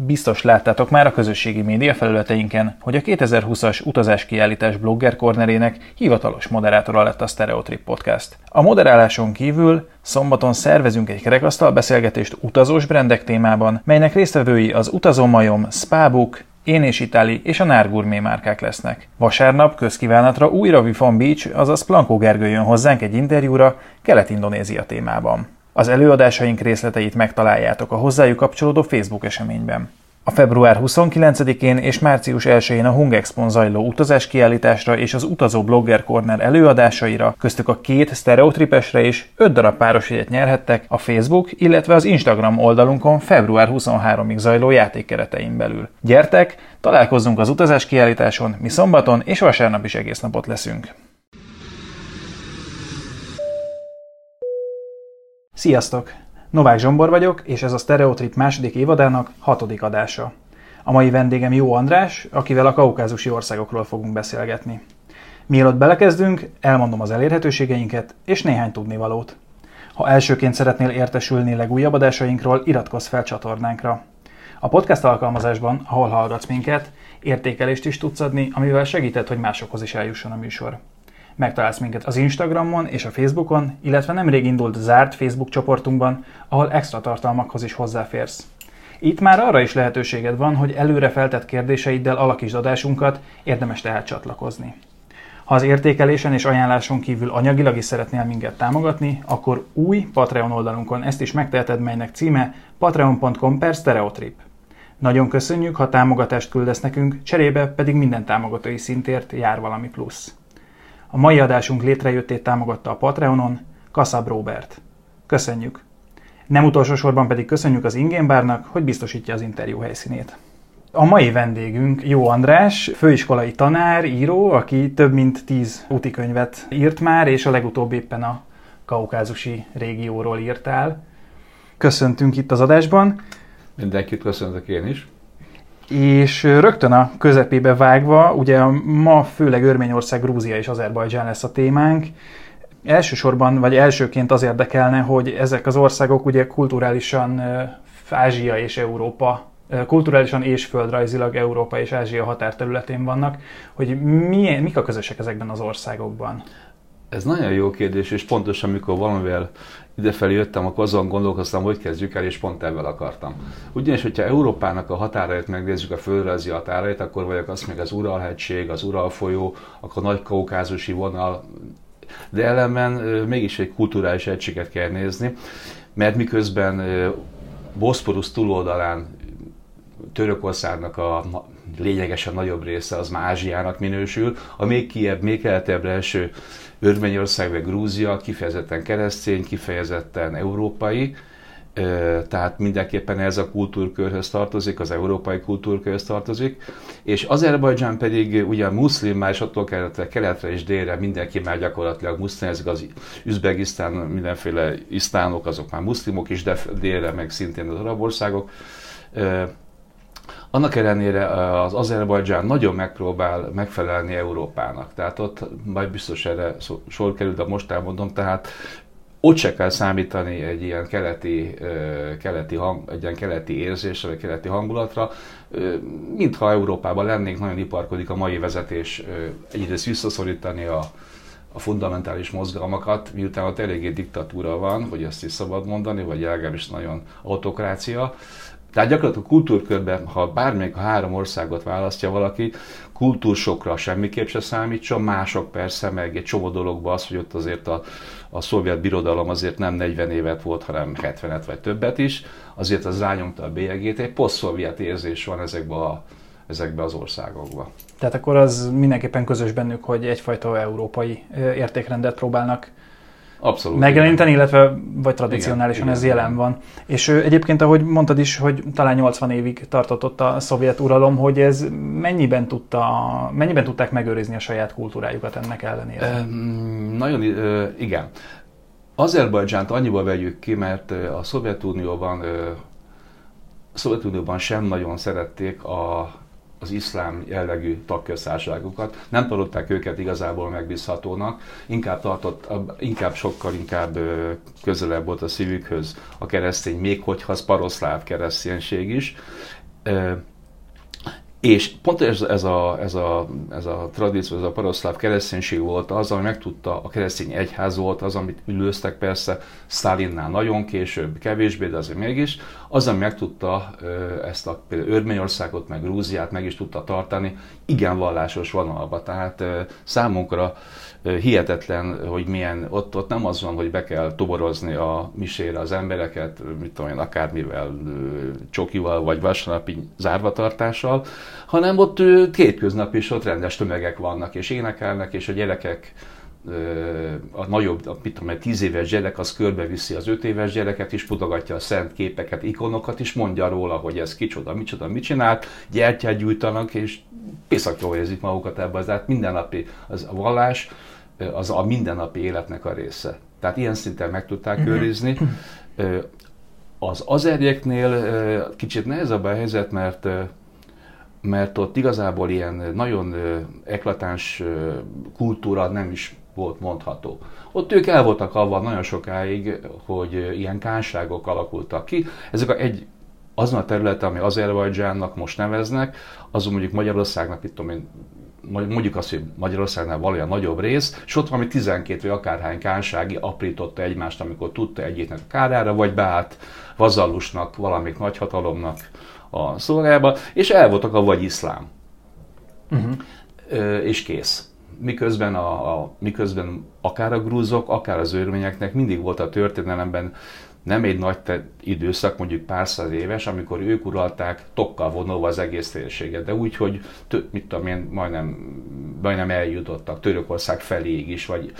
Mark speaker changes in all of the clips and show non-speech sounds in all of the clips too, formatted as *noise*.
Speaker 1: Biztos láttátok már a közösségi média felületeinken, hogy a 2020-as utazáskiállítás blogger kornerének hivatalos moderátora lett a Stereotrip Podcast. A moderáláson kívül szombaton szervezünk egy kerekasztal beszélgetést utazós brendek témában, melynek résztvevői az utazómajom, Spábuk, én és Itáli és a Nárgurmé márkák lesznek. Vasárnap közkívánatra újra Vifon Beach, azaz Plankó Gergő jön hozzánk egy interjúra Kelet-Indonézia témában. Az előadásaink részleteit megtaláljátok a hozzájuk kapcsolódó Facebook eseményben. A február 29-én és március 1-én a Hung Expo zajló utazáskiállításra és az Utazó Blogger Corner előadásaira, köztük a két sztereotripesre is 5 darab páros jegyet nyerhettek a Facebook, illetve az Instagram oldalunkon február 23-ig zajló játékkeretein belül. Gyertek, találkozzunk az utazáskiállításon, mi szombaton és vasárnap is egész napot leszünk. Sziasztok! Novák Zsombor vagyok, és ez a Stereotrip második évadának hatodik adása. A mai vendégem Jó András, akivel a kaukázusi országokról fogunk beszélgetni. Mielőtt belekezdünk, elmondom az elérhetőségeinket és néhány tudnivalót. Ha elsőként szeretnél értesülni legújabb adásainkról, iratkozz fel csatornánkra. A podcast alkalmazásban, ahol hallgatsz minket, értékelést is tudsz adni, amivel segíted, hogy másokhoz is eljusson a műsor. Megtalálsz minket az Instagramon és a Facebookon, illetve nemrég indult zárt Facebook csoportunkban, ahol extra tartalmakhoz is hozzáférsz. Itt már arra is lehetőséged van, hogy előre feltett kérdéseiddel alakítsd adásunkat, érdemes tehát csatlakozni. Ha az értékelésen és ajánláson kívül anyagilag is szeretnél minket támogatni, akkor új Patreon oldalunkon ezt is megteheted, melynek címe patreon.com per stereotrip. Nagyon köszönjük, ha támogatást küldesz nekünk, cserébe pedig minden támogatói szintért jár valami plusz. A mai adásunk létrejöttét támogatta a Patreonon Kassab Robert. Köszönjük! Nem utolsó sorban pedig köszönjük az Ingénbárnak, hogy biztosítja az interjú helyszínét. A mai vendégünk Jó András, főiskolai tanár, író, aki több mint tíz úti könyvet írt már, és a legutóbb éppen a kaukázusi régióról írtál. Köszöntünk itt az adásban.
Speaker 2: Mindenkit köszöntök én is.
Speaker 1: És rögtön a közepébe vágva, ugye ma főleg Örményország, Grúzia és Azerbajdzsán lesz a témánk. Elsősorban, vagy elsőként az érdekelne, hogy ezek az országok ugye kulturálisan Ázsia és Európa kulturálisan és földrajzilag Európa és Ázsia határterületén vannak, hogy milyen, mik a közösek ezekben az országokban?
Speaker 2: Ez nagyon jó kérdés, és pontosan amikor valamivel idefelé jöttem, akkor azon gondolkoztam, hogy kezdjük el, és pont ebben akartam. Ugyanis, hogyha Európának a határait megnézzük, a földrajzi határait, akkor vagyok azt még az Uralhegység, az Ural folyó, akkor nagy kaukázusi vonal, de ellenben mégis egy kulturális egységet kell nézni, mert miközben Boszporusz túloldalán Törökországnak a lényegesen nagyobb része az már Ázsiának minősül, a még kiebb, még keletebbre eső Örményország vagy Grúzia kifejezetten keresztény, kifejezetten európai, tehát mindenképpen ez a kultúrkörhöz tartozik, az európai kultúrkörhöz tartozik, és Azerbajdzsán pedig ugye muszlim, már és attól keletre, keletre és délre mindenki már gyakorlatilag muszlim, ezek az Üzbegisztán, mindenféle isztánok, azok már muszlimok is, de délre meg szintén az arab országok. Annak ellenére az Azerbajdzsán nagyon megpróbál megfelelni Európának. Tehát ott majd biztos erre sor kerül, de most elmondom, tehát ott se kell számítani egy ilyen keleti, keleti, hang, egy ilyen keleti érzésre, vagy keleti hangulatra. Mintha Európában lennénk, nagyon iparkodik a mai vezetés egyrészt visszaszorítani a, a fundamentális mozgalmakat, miután ott eléggé diktatúra van, hogy ezt is szabad mondani, vagy legalábbis nagyon autokrácia. Tehát gyakorlatilag a kultúrkörben, ha bármelyik a három országot választja valaki, kultúrsokra semmiképp se számítson, mások persze, meg egy csomó dologban az, hogy ott azért a, a szovjet birodalom azért nem 40 évet volt, hanem 70-et vagy többet is, azért az rányomta a bélyegét, egy poszt érzés van ezekbe, a, ezekbe az országokba.
Speaker 1: Tehát akkor az mindenképpen közös bennük, hogy egyfajta európai értékrendet próbálnak
Speaker 2: Abszolút.
Speaker 1: megjeleníteni, illetve vagy tradicionálisan igen, ez igen, jelen van. És egyébként, ahogy mondtad is, hogy talán 80 évig tartott ott a szovjet uralom, hogy ez mennyiben, tudta, mennyiben tudták megőrizni a saját kultúrájukat ennek ellenére? E,
Speaker 2: nagyon, e, igen. Azerbajdzsánt annyiba vegyük ki, mert a Szovjetunióban, a Szovjetunióban sem nagyon szerették a az iszlám jellegű tagköztársaságokat. Nem tartották őket igazából megbízhatónak, inkább, tartott, inkább sokkal inkább közelebb volt a szívükhöz a keresztény, még hogyha az paroszláv kereszténység is. És pont ez, ez, a, ez, a, ez a tradíció, ez a paroszláv kereszténység volt az, ami megtudta, a keresztény egyház volt az, amit üldöztek persze, Stalinnál nagyon később, kevésbé, de azért mégis, az, ami megtudta ezt a például Örményországot, meg Grúziát meg is tudta tartani, igen vallásos vonalba. Tehát számunkra hihetetlen, hogy milyen, ott, ott nem az van, hogy be kell toborozni a misére az embereket, mit tudom én, akármivel, csokival vagy vasárnapi zárvatartással, hanem ott kétköznap is ott rendes tömegek vannak, és énekelnek, és a gyerekek a nagyobb, a, mit tudom, egy tíz éves gyerek az körbeviszi az öt éves gyereket is, mutogatja a szent képeket, ikonokat is, mondja róla, hogy ez kicsoda, micsoda, mit csinált, gyertyát gyújtanak, és piszak jól érzik magukat ebbe, tehát mindennapi az a vallás, az a mindennapi életnek a része. Tehát ilyen szinten meg tudták mhm. őrizni. Az azerjeknél kicsit nehezebb a helyzet, mert mert ott igazából ilyen nagyon eklatáns kultúra nem is volt mondható. Ott ők el voltak avval nagyon sokáig, hogy ilyen kánságok alakultak ki. Ezek a egy, azon a területen, ami Azerbajdzsánnak most neveznek, azon mondjuk Magyarországnak, itt tudom én, mondjuk azt, hogy Magyarországnál valójában nagyobb rész, és ott valami 12 vagy akárhány kánsági aprította egymást, amikor tudta egyiknek a kárára, vagy beállt vazallusnak, valamik nagyhatalomnak a szolgájába, és el voltak a vagy iszlám. Uh-huh. és kész. Miközben, a, a, miközben akár a grúzok, akár az örményeknek mindig volt a történelemben nem egy nagy te- időszak, mondjuk pár száz éves, amikor ők uralták tokkal vonulva az egész térséget, de úgy, hogy t- mit tudom én, majdnem, majdnem eljutottak Törökország feléig is, vagy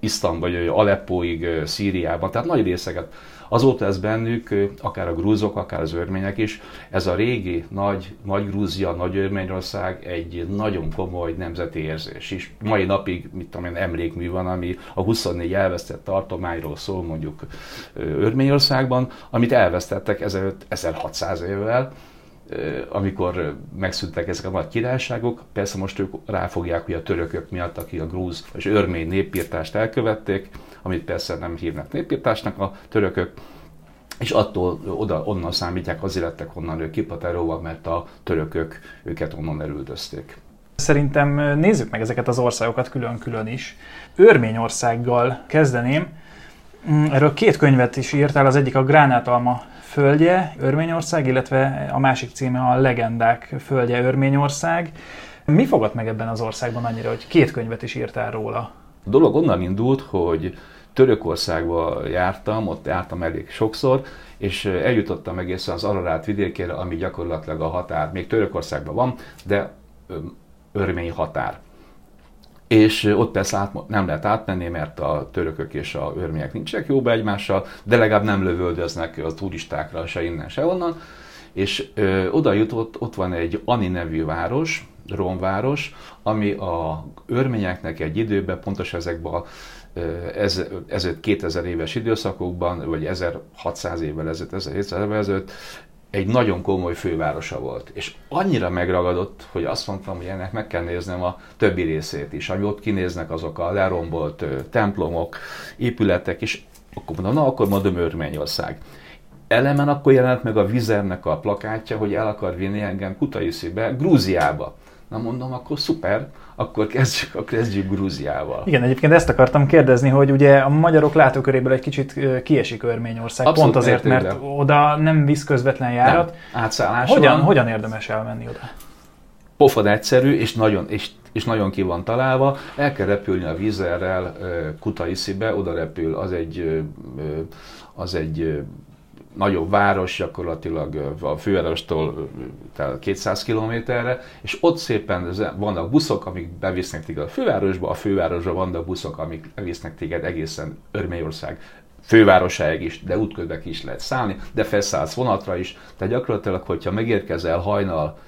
Speaker 2: Isztambul, vagy Aleppóig, Szíriában, tehát nagy részeket Azóta ez bennük, akár a grúzok, akár az örmények is, ez a régi nagy, nagy Grúzia, nagy Örményország egy nagyon komoly nemzeti érzés is. Mai napig, mit tudom én, emlékmű van, ami a 24 elvesztett tartományról szól mondjuk Örményországban, amit elvesztettek 1600 évvel, amikor megszűntek ezek a nagy királyságok, persze most ők ráfogják, hogy a törökök miatt, akik a grúz és örmény népírtást elkövették, amit persze nem hívnak népírtásnak a törökök, és attól oda, onnan számítják, azért lettek onnan ők kipateróval, mert a törökök őket onnan elüldözték.
Speaker 1: Szerintem nézzük meg ezeket az országokat külön-külön is. Örményországgal kezdeném. Mm, erről két könyvet is írtál, az egyik a Gránátalma földje, Örményország, illetve a másik címe a Legendák földje, Örményország. Mi fogott meg ebben az országban annyira, hogy két könyvet is írtál róla?
Speaker 2: A dolog onnan indult, hogy Törökországba jártam, ott jártam elég sokszor, és eljutottam egészen az Ararát vidékére, ami gyakorlatilag a határ, még Törökországban van, de örmény határ. És ott persze át, nem lehet átmenni, mert a törökök és a örmények nincsenek jóba egymással, de legalább nem lövöldöznek a turistákra se innen, se onnan. És ö, oda jutott, ott van egy Ani nevű város, romváros, ami a örményeknek egy időben, pontosan ezekben a ez, ezelőtt 2000 éves időszakokban, vagy 1600 évvel ezelőtt, 1700 évvel ezelőtt egy nagyon komoly fővárosa volt. És annyira megragadott, hogy azt mondtam, hogy ennek meg kell néznem a többi részét is, ami ott kinéznek azok a lerombolt templomok, épületek, és akkor mondom, na akkor mondom Örményország. Elemen akkor jelent meg a Vizernek a plakátja, hogy el akar vinni engem Kutaiszibe, Grúziába. Na mondom, akkor szuper, akkor kezdjük, akkor kezdjük Grúziával.
Speaker 1: Igen, egyébként ezt akartam kérdezni, hogy ugye a magyarok látóköréből egy kicsit kiesik Örményország, Abszolút pont azért, mert oda nem visz közvetlen járat.
Speaker 2: Nem. Átszállás
Speaker 1: hogyan, van. hogyan érdemes elmenni oda?
Speaker 2: Pofad egyszerű, és nagyon, és, és nagyon ki van találva. El kell repülni a vízerrel Kutaiszibe, oda repül, az egy, az egy nagyobb város, gyakorlatilag a fővárostól 200 kilométerre, és ott szépen vannak buszok, amik bevisznek téged a fővárosba, a fővárosba vannak buszok, amik bevisznek téged egészen Örményország fővárosáig is, de útközben is lehet szállni, de felszállsz vonatra is, tehát gyakorlatilag, hogyha megérkezel hajnal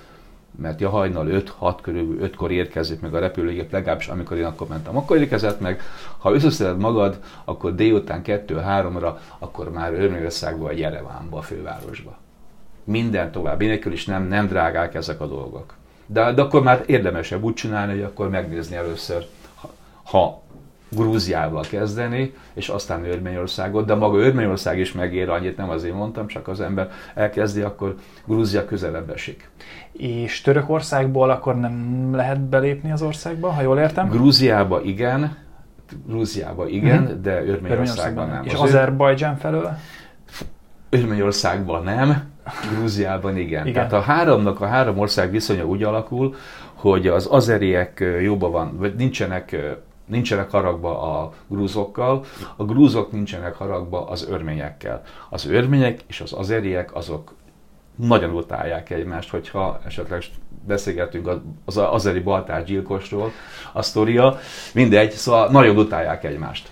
Speaker 2: mert ja hajnal 5-6 körül 5-kor érkezik meg a repülőgép, legalábbis amikor én akkor mentem, akkor érkezett meg. Ha összeszeded magad, akkor délután 2-3-ra, akkor már Örményországba vagy Jerevánba, a fővárosba. Minden tovább, nélkül is nem, nem drágák ezek a dolgok. De, de akkor már érdemesebb úgy csinálni, hogy akkor megnézni először, ha, ha Grúziával kezdeni, és aztán Örményországot, de maga Örményország is megér annyit, nem azért mondtam, csak az ember elkezdi, akkor Grúzia közelebb esik.
Speaker 1: És Törökországból akkor nem lehet belépni az országba, ha jól értem?
Speaker 2: Grúziába igen, Grúziába igen, uh-huh. de Örményországban nem.
Speaker 1: És Azerbajdzsán felől?
Speaker 2: Örményországban nem, Grúziában igen. igen. Tehát a háromnak, a három ország viszonya úgy alakul, hogy az azeriek jóban van, vagy nincsenek nincsenek haragba a grúzokkal, a grúzok nincsenek haragba az örményekkel. Az örmények és az azeriek azok nagyon utálják egymást, hogyha esetleg beszélgetünk az azeri baltár gyilkosról, a sztoria, mindegy, szóval nagyon utálják egymást.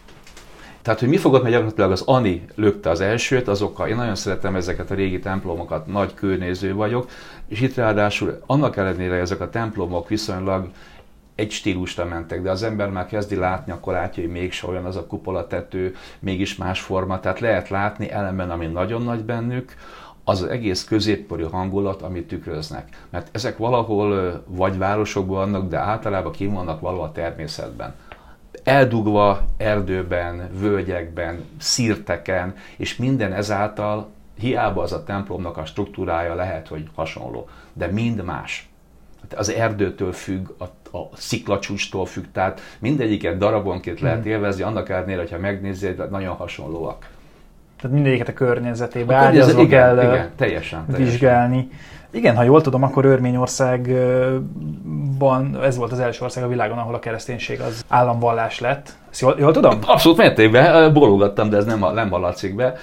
Speaker 2: Tehát, hogy mi fogott, mert gyakorlatilag az Ani lökte az elsőt, azokkal én nagyon szeretem ezeket a régi templomokat, nagy körnéző vagyok, és itt ráadásul annak ellenére, ezek a templomok viszonylag egy stílusra mentek, de az ember már kezdi látni, akkor látja, hogy mégse olyan az a kupola tető, mégis más forma, tehát lehet látni ellenben, ami nagyon nagy bennük, az, az egész középkori hangulat, amit tükröznek. Mert ezek valahol vagy városokban vannak, de általában kim vannak valahol a természetben. Eldugva erdőben, völgyekben, szírteken, és minden ezáltal hiába az a templomnak a struktúrája lehet, hogy hasonló, de mind más. Az erdőtől függ, a, a sziklacsústól függ, tehát mindegyiket darabonként lehet hmm. élvezni, annak ellenére, hogyha megnézzéd, nagyon hasonlóak.
Speaker 1: Tehát mindegyiket a környezetébe ágyazva igen, kell igen, teljesen, teljesen. vizsgálni. Igen, ha jól tudom, akkor Örményországban ez volt az első ország a világon, ahol a kereszténység az államvallás lett. Ezt jól, jól tudom?
Speaker 2: Abszolút mértékben, bólogattam, de ez nem, nem hallatszik be.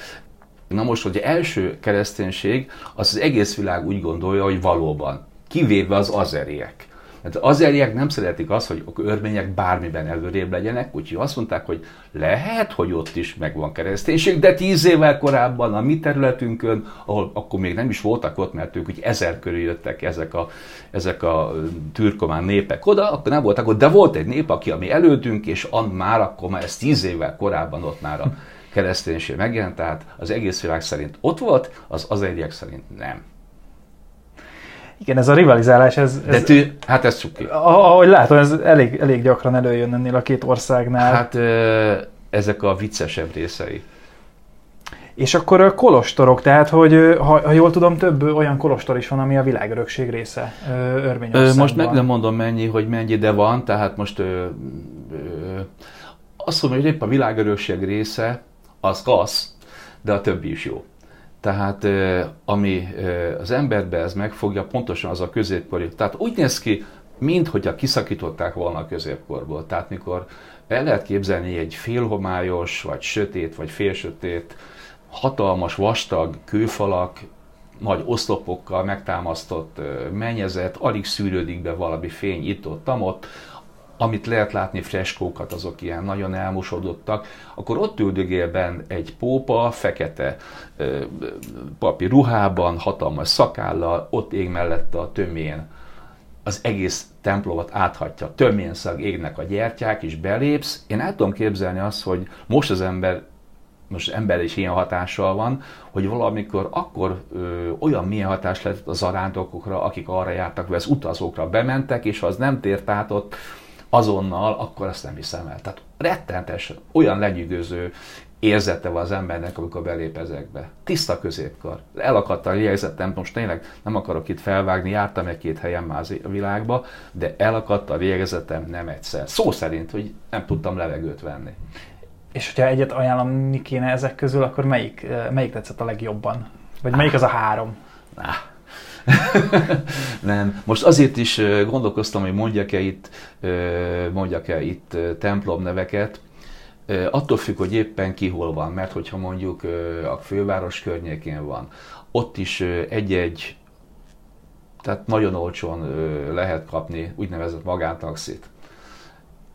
Speaker 2: Na most, hogy első kereszténység, az az egész világ úgy gondolja, hogy valóban, kivéve az azeriek. Hát az azeriek nem szeretik azt, hogy örmények bármiben előrébb legyenek, úgyhogy azt mondták, hogy lehet, hogy ott is megvan kereszténység, de tíz évvel korábban a mi területünkön, ahol akkor még nem is voltak ott, mert ők úgy ezer körül jöttek ezek a, ezek a türkomán népek oda, akkor nem voltak ott, de volt egy nép, aki a mi előttünk, és an már akkor már ez tíz évvel korábban ott már a kereszténység megjelent, tehát az egész világ szerint ott volt, az azeriek szerint nem.
Speaker 1: Igen, ez a rivalizálás, ez...
Speaker 2: ez De tű, hát ez cuki.
Speaker 1: Ahogy látom, ez elég, elég gyakran előjön ennél a két országnál.
Speaker 2: Hát ezek a viccesebb részei.
Speaker 1: És akkor a kolostorok, tehát, hogy ha, ha jól tudom, több olyan kolostor is van, ami a világörökség része Örményországban.
Speaker 2: Most meg nem mondom mennyi, hogy mennyi, de van, tehát most ö, ö, azt mondom, hogy épp a világörökség része, az kasz, de a többi is jó. Tehát ami az emberbe ez megfogja, pontosan az a középkori. Tehát úgy néz ki, minthogyha kiszakították volna a középkorból. Tehát mikor el lehet képzelni egy félhomályos, vagy sötét, vagy félsötét, hatalmas, vastag kőfalak, nagy oszlopokkal megtámasztott mennyezet, alig szűrődik be valami fény itt-ott, ott, amit lehet látni, freskókat, azok ilyen nagyon elmosodottak, akkor ott üldögél egy pópa, fekete ö, papi ruhában, hatalmas szakállal, ott ég mellette a tömén az egész templomot áthatja, tömén szag égnek a gyertyák, és belépsz. Én el tudom képzelni azt, hogy most az ember most az ember is ilyen hatással van, hogy valamikor akkor ö, olyan milyen hatás lett az arándokokra, akik arra jártak, vagy az utazókra bementek, és ha az nem tért át ott, azonnal, akkor azt nem hiszem el. Tehát rettentes, olyan lenyűgöző érzete van az embernek, amikor belép ezekbe. Tiszta középkor. Elakadt a lélegzetem, most tényleg nem akarok itt felvágni, jártam egy-két helyen már a világba, de elakadt a lélegzetem nem egyszer. Szó szerint, hogy nem tudtam levegőt venni.
Speaker 1: És hogyha egyet ajánlani kéne ezek közül, akkor melyik, melyik tetszett a legjobban? Vagy melyik az a három?
Speaker 2: Nah *laughs* nem. Most azért is gondolkoztam, hogy mondjak-e itt, mondjak-e itt templom neveket. Attól függ, hogy éppen ki hol van, mert hogyha mondjuk a főváros környékén van, ott is egy-egy, tehát nagyon olcsón lehet kapni úgynevezett magántaxit.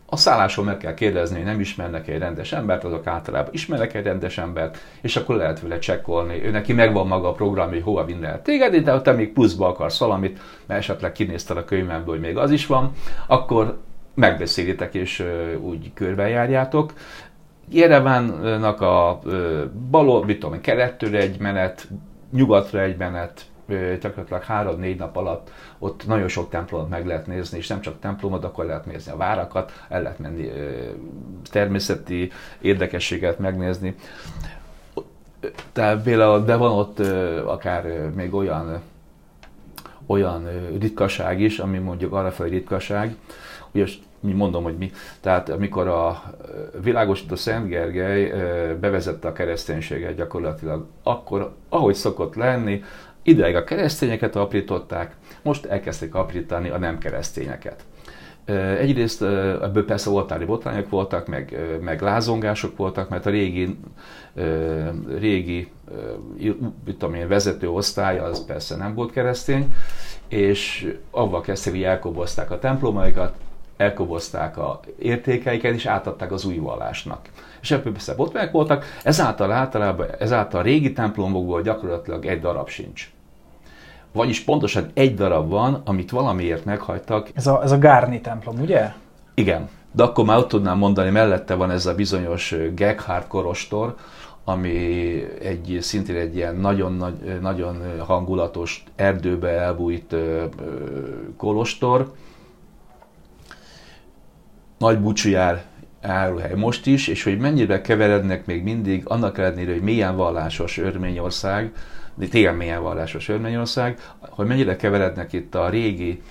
Speaker 2: A szálláson meg kell kérdezni, hogy nem ismernek egy rendes embert, azok általában ismernek egy rendes embert, és akkor lehet vele csekkolni. Ő neki megvan maga a program, hogy hova vinne el téged, de ha te még pluszba akarsz valamit, mert esetleg kinézted a könyvemből, hogy még az is van, akkor megbeszélitek és úgy körbejárjátok. Jerevánnak a balol, mit tudom, kelettől egy menet, nyugatra egy menet, gyakorlatilag három-négy nap alatt ott nagyon sok templomot meg lehet nézni, és nem csak templomot, akkor lehet nézni a várakat, el lehet menni természeti érdekességet megnézni. Tehát például, de van ott akár még olyan olyan ritkaság is, ami mondjuk arrafelé ritkaság, ugye mi mondom, hogy mi. Tehát amikor a világosító Szent Gergely bevezette a kereszténységet gyakorlatilag, akkor ahogy szokott lenni, ideig a keresztényeket aprították, most elkezdték aprítani a nem keresztényeket. Egyrészt ebből persze oltári botrányok voltak, meg, meg lázongások voltak, mert a régi, régi mit tudom én, vezető osztály az persze nem volt keresztény, és avval kezdték, hogy elkobozták a templomaikat, elkobozták a értékeiket, és átadták az új vallásnak. És ebből persze botrányok voltak, ezáltal általában, ezáltal a régi templomokból gyakorlatilag egy darab sincs. Vagyis pontosan egy darab van, amit valamiért meghagytak.
Speaker 1: Ez a, ez a Gárni templom, ugye?
Speaker 2: Igen. De akkor már ott tudnám mondani, mellette van ez a bizonyos Geghard korostor, ami egy, szintén egy ilyen nagyon, nagyon hangulatos, erdőbe elbújt kolostor. Nagy búcsújár áruhely most is, és hogy mennyire keverednek még mindig, annak ellenére, hogy milyen vallásos Örményország, tényleg milyen vallásos Örményország, hogy mennyire keverednek itt a régi,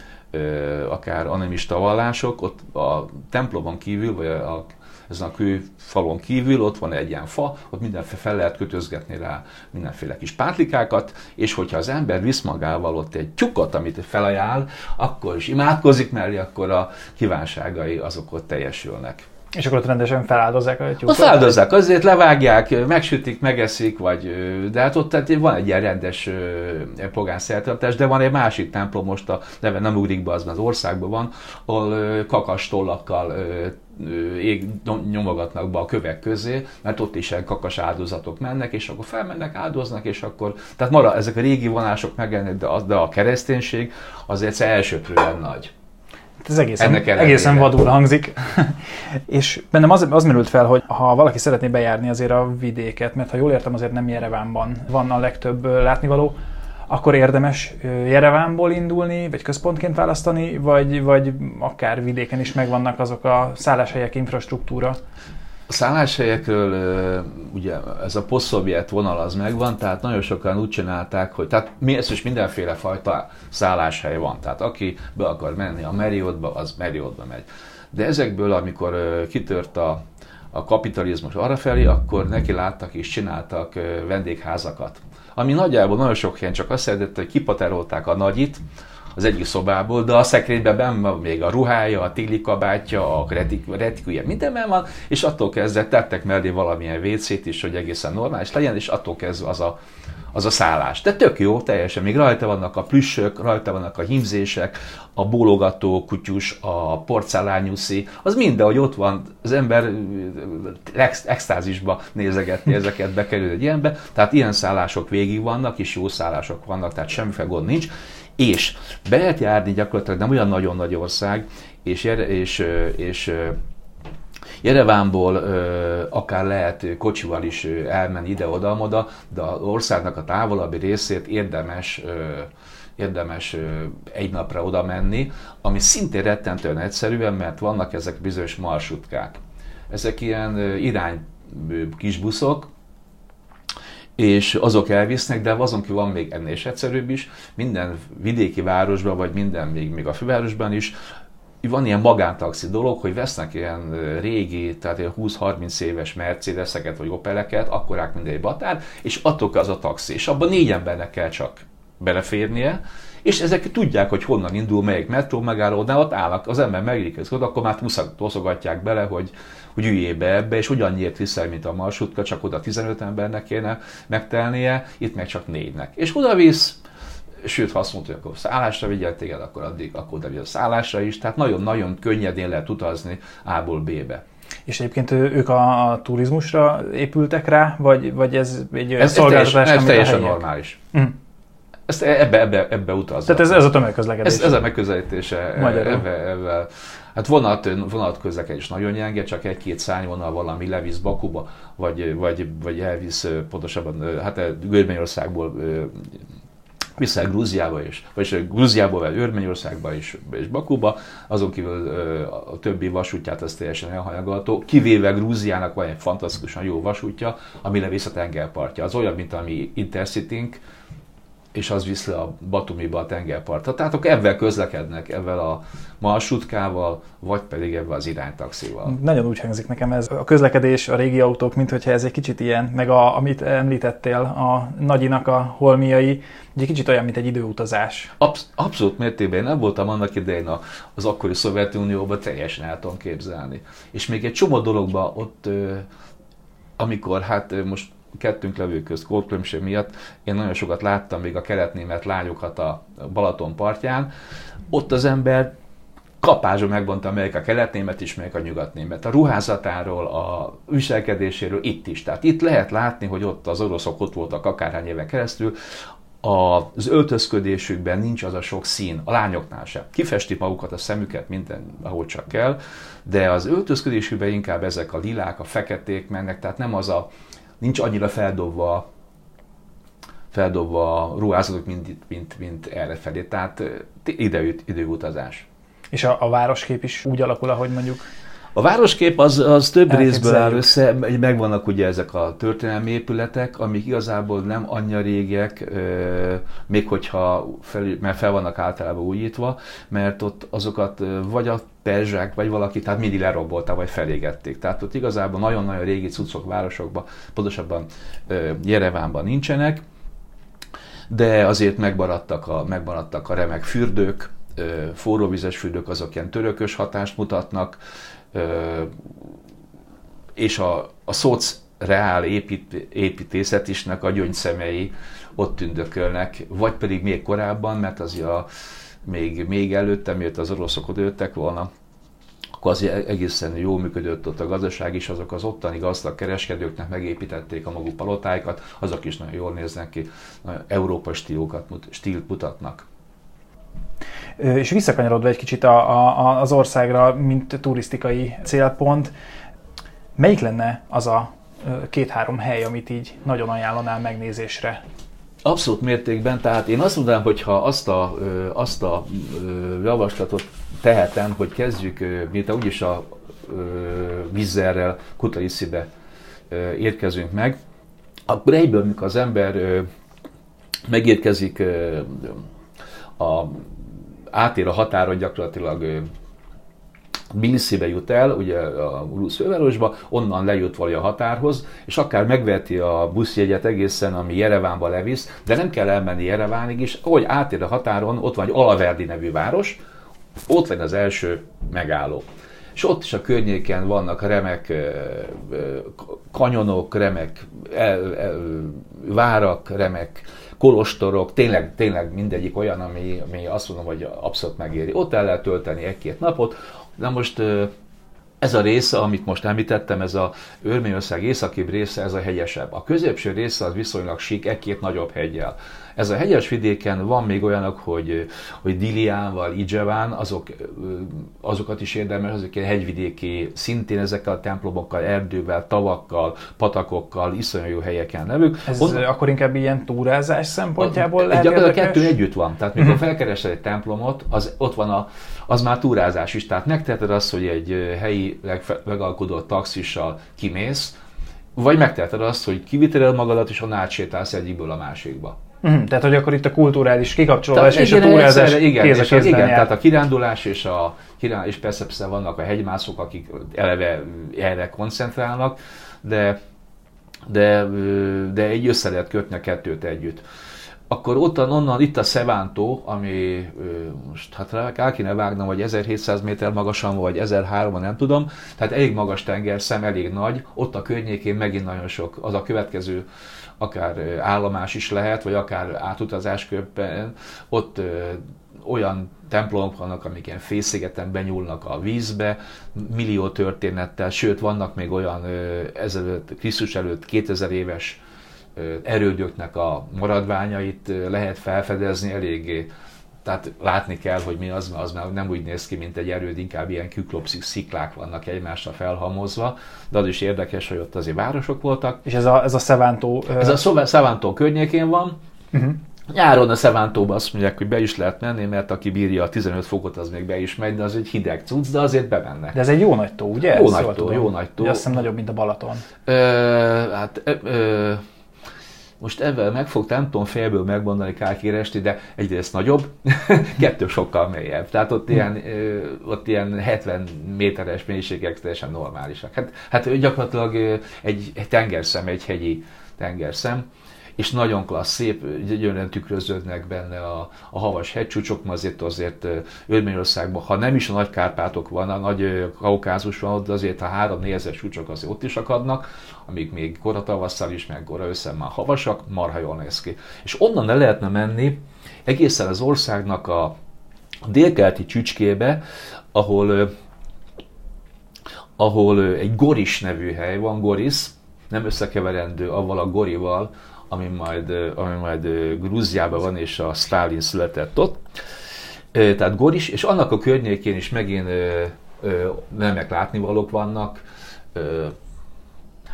Speaker 2: akár animista vallások, ott a templomon kívül, vagy a ezen a kőfalon kívül ott van egy ilyen fa, ott mindenféle fel lehet kötözgetni rá mindenféle kis pátlikákat, és hogyha az ember visz magával ott egy tyukot, amit felajánl, akkor is imádkozik mellé, akkor a kívánságai azok ott teljesülnek.
Speaker 1: És akkor ott rendesen feláldozzák a tyúkot?
Speaker 2: Feláldozzák, azért levágják, megsütik, megeszik, vagy, de hát ott tehát van egy ilyen rendes pogán szertartás, de van egy másik templom, most a neve nem ugrik be, az az országban van, ahol kakas tollakkal ég, nyomogatnak be a kövek közé, mert ott is ilyen kakas áldozatok mennek, és akkor felmennek, áldoznak, és akkor, tehát marad, ezek a régi vonások megjelennek, de, de a kereszténység azért elsőprően nagy.
Speaker 1: Ez egészen, Ennek egészen vadul hangzik. *laughs* és bennem az, az merült fel, hogy ha valaki szeretné bejárni azért a vidéket, mert ha jól értem, azért nem Jerevánban van a legtöbb látnivaló, akkor érdemes Jerevánból indulni, vagy központként választani, vagy, vagy akár vidéken is megvannak azok a szálláshelyek, infrastruktúra?
Speaker 2: A szálláshelyekről ugye ez a posztszovjet vonal az megvan, tehát nagyon sokan úgy csinálták, hogy tehát mi ez is mindenféle fajta szálláshely van. Tehát aki be akar menni a Marriottba, az Marriottba megy. De ezekből, amikor kitört a, a kapitalizmus arrafelé, akkor neki láttak és csináltak vendégházakat. Ami nagyjából nagyon sok helyen csak azt jelentette, hogy kipaterolták a nagyit, az egyik szobából, de a szekrényben benn van még a ruhája, a téli kabátja, a retikúja, minden van, és attól kezdve tettek mellé valamilyen WC-t is, hogy egészen normális legyen, és attól kezdve az a, az a szállás. De tök jó, teljesen. Még rajta vannak a plüssök, rajta vannak a hímzések, a bólogató kutyus, a porcelányuszi, az minden, hogy ott van, az ember ex- extázisba nézegetni *laughs* ezeket, bekerül egy ilyenbe. Tehát ilyen szállások végig vannak, és jó szállások vannak, tehát semmiféle gond nincs. És be lehet járni gyakorlatilag nem olyan nagyon nagy ország, és, és, és Jerevánból akár lehet kocsival is elmenni ide-oda-oda, de az országnak a távolabbi részét érdemes érdemes egy napra oda menni, ami szintén rettentően egyszerűen, mert vannak ezek bizonyos marsutkák. Ezek ilyen irány kis buszok, és azok elvisznek, de azon kívül van még ennél is egyszerűbb is. Minden vidéki városban, vagy minden még, még a fővárosban is van ilyen magántaxi dolog, hogy vesznek ilyen régi, tehát ilyen 20-30 éves Mercedeseket vagy Opeleket, akkorák mint egy batár, és attól az a taxi. És abban négy embernek kell csak beleférnie, és ezek tudják, hogy honnan indul, melyik metró megállódnál, ott állnak, az ember megérik akkor már toszogatják bele, hogy, hogy üljé be ebbe, és ugyannyiért viszel, mint a marsutka, csak oda 15 embernek kéne megtelnie, itt meg csak négynek. És oda visz, sőt, ha azt mondta, hogy akkor szállásra vigyel téged, akkor addig akkor oda a szállásra is, tehát nagyon-nagyon könnyedén lehet utazni A-ból B-be.
Speaker 1: És egyébként ők a, a turizmusra épültek rá, vagy, vagy ez egy ez, szolgáltatás,
Speaker 2: ez, ez teljesen normális. Mm. Ezt ebbe, ebbe, ebbe utazza.
Speaker 1: Tehát ez, ez a tömegközlekedés.
Speaker 2: Ez, ez a megközelítése. Ebbe, ebbe. Hát vonat, vonat közlekedés nagyon gyenge, csak egy-két szányvonal valami levisz Bakuba, vagy, vagy, vagy elvisz pontosabban, hát Görményországból vissza Grúziába is, vagy Grúziába, vagy Örményországba is, és Bakuba, azon kívül a többi vasútját az teljesen elhanyagolható, kivéve Grúziának van egy fantasztikusan jó vasútja, ami levisz a tengerpartja. Az olyan, mint ami intercity és az visz le a Batumiba a tengerpartra. Tehát akkor ebben közlekednek, ebben a marsutkával, vagy pedig ebben az iránytaxival.
Speaker 1: Nagyon úgy hangzik nekem ez a közlekedés, a régi autók, mint hogyha ez egy kicsit ilyen, meg a, amit említettél, a nagyinak a holmiai, egy kicsit olyan, mint egy időutazás.
Speaker 2: Absz- abszolút mértékben. Én nem voltam annak idején az akkori Szovjetunióban, teljesen el tudom képzelni. És még egy csomó dologban ott, amikor hát most kettőnk levő közt korkülönbség miatt én nagyon sokat láttam még a keletnémet lányokat a Balaton partján. Ott az ember kapásra megmondta, melyik a keletnémet és melyik a nyugatnémet. A ruházatáról, a viselkedéséről itt is. Tehát itt lehet látni, hogy ott az oroszok ott voltak akárhány éve keresztül, az öltözködésükben nincs az a sok szín, a lányoknál sem. Kifestik magukat a szemüket minden, ahogy csak kell, de az öltözködésükben inkább ezek a lilák, a feketék mennek, tehát nem az a nincs annyira feldobva feldobva a ruházatok, mint, mint, mint erre felé. Tehát idejött időutazás.
Speaker 1: És a, a városkép is úgy alakul, ahogy mondjuk
Speaker 2: a városkép az, az több részből áll össze, megvannak ugye ezek a történelmi épületek, amik igazából nem annyira régiek, még hogyha fel, mert fel vannak általában újítva, mert ott azokat vagy a perzsák, vagy valaki, tehát mindig lerombolták, vagy felégették. Tehát ott igazából nagyon-nagyon régi cuccok városokban, pontosabban Jerevánban nincsenek, de azért megmaradtak a, megmaradtak a remek fürdők, forróvizes fürdők, azok ilyen törökös hatást mutatnak, és a, a szoc reál épít, építészetisnek a gyöngyszemei ott tündökölnek, vagy pedig még korábban, mert az a, még, még előtte, miért az oroszok odajöttek volna, akkor az egészen jó működött ott a gazdaság is, azok az ottani gazdag kereskedőknek megépítették a maguk palotáikat, azok is nagyon jól néznek ki, európai stílokat, stílt mutatnak.
Speaker 1: És visszakanyarodva egy kicsit a, a, az országra, mint turisztikai célpont, melyik lenne az a két-három hely, amit így nagyon ajánlanál megnézésre?
Speaker 2: Abszolút mértékben, tehát én azt mondanám, hogy ha azt a, azt a javaslatot tehetem, hogy kezdjük, miután úgyis a vízerrel Kutaiszibe érkezünk meg, akkor egyből, amikor az ember megérkezik a átér a határon gyakorlatilag Tbilisibe jut el, ugye a Ulusz fővárosba, onnan lejut valami a határhoz, és akár megveti a buszjegyet egészen, ami Jerevánba levisz, de nem kell elmenni Jerevánig is, ahogy átér a határon, ott van egy Alaverdi nevű város, ott van az első megálló. És ott is a környéken vannak remek kanyonok, remek várak, remek kolostorok, tényleg, tényleg mindegyik olyan, ami, ami azt mondom, hogy abszolút megéri. Ott el lehet tölteni egy-két napot. Na most ez a része, amit most említettem, ez a Örményország északibb része, ez a hegyesebb. A középső része az viszonylag sík, egy-két nagyobb hegyel. Ez a hegyes vidéken van még olyanok, hogy, hogy Diliánval, Idzseván, azok, azokat is érdemes, azok egy hegyvidéki, szintén ezekkel a templomokkal, erdővel, tavakkal, patakokkal, iszonyú jó helyeken nevük.
Speaker 1: Ez Onnan, akkor inkább ilyen túrázás szempontjából a, lehet
Speaker 2: A kettő együtt van. Tehát mikor uh-huh. felkeresed egy templomot, az, ott van a, az már túrázás is. Tehát megteheted azt, hogy egy helyi megalkodott taxissal kimész, vagy megteheted azt, hogy kiviteled magadat, és onnan átsétálsz egyikből a másikba.
Speaker 1: Uh-huh. Tehát, hogy akkor itt a kulturális kikapcsolódás és a túrázás
Speaker 2: egyszerre, igen, és a, igen, tehát a kirándulás és a kirándulás, és persze, persze vannak a hegymászók, akik eleve erre koncentrálnak, de, de, de egy össze lehet kötni a kettőt együtt. Akkor ott onnan itt a Szevántó, ami most hát rá kéne vágnom, vagy 1700 méter magasan, vagy 1300, nem tudom, tehát elég magas tengerszem, elég nagy, ott a környékén megint nagyon sok, az a következő akár állomás is lehet, vagy akár átutazásköppen, ott olyan templomok vannak, amik ilyen fészégeten benyúlnak a vízbe, millió történettel, sőt vannak még olyan ezelőtt, Krisztus előtt 2000 éves erődöknek a maradványait lehet felfedezni eléggé tehát látni kell, hogy mi az, az már nem úgy néz ki, mint egy erőd, inkább ilyen küklopszik sziklák vannak egymásra felhamozva, de az is érdekes, hogy ott azért városok voltak.
Speaker 1: És ez a, ez a Szevántó...
Speaker 2: Ez a Szevántó környékén van, uh-huh. Nyáron a Szevántóba azt mondják, hogy be is lehet menni, mert aki bírja a 15 fokot, az még be is megy, de az egy hideg cucc, de azért bemennek.
Speaker 1: De ez egy jó nagy tó, ugye?
Speaker 2: Jó nagy tó, jó nagy tó.
Speaker 1: Azt hiszem nagyobb, mint a Balaton.
Speaker 2: Ö, hát ö, ö, most ebben meg fog, nem tudom félből megmondani Kálkéresti, de egyrészt nagyobb, *laughs* kettő sokkal mélyebb. Tehát ott ilyen, ö, ott ilyen 70 méteres mélységek teljesen normálisak. Hát, hát gyakorlatilag egy, egy tengerszem, egy hegyi tengerszem és nagyon klassz, szép, gyönyörűen tükröződnek benne a, a havas hegycsúcsok, mert azért azért Örményországban, ha nem is a nagy Kárpátok van, a nagy Kaukázus van ott, azért a három négyezes csúcsok azért ott is akadnak, amíg még kora tavasszal is, meg kora összen már havasak, marha jól néz ki. És onnan ne lehetne menni egészen az országnak a, délkeleti csücskébe, ahol ahol egy Goris nevű hely van, Goris, nem összekeverendő avval a Gorival, ami majd, ami majd Grúziában van, és a Stalin született ott. Tehát Goris, és annak a környékén is megint nemek látnivalók vannak,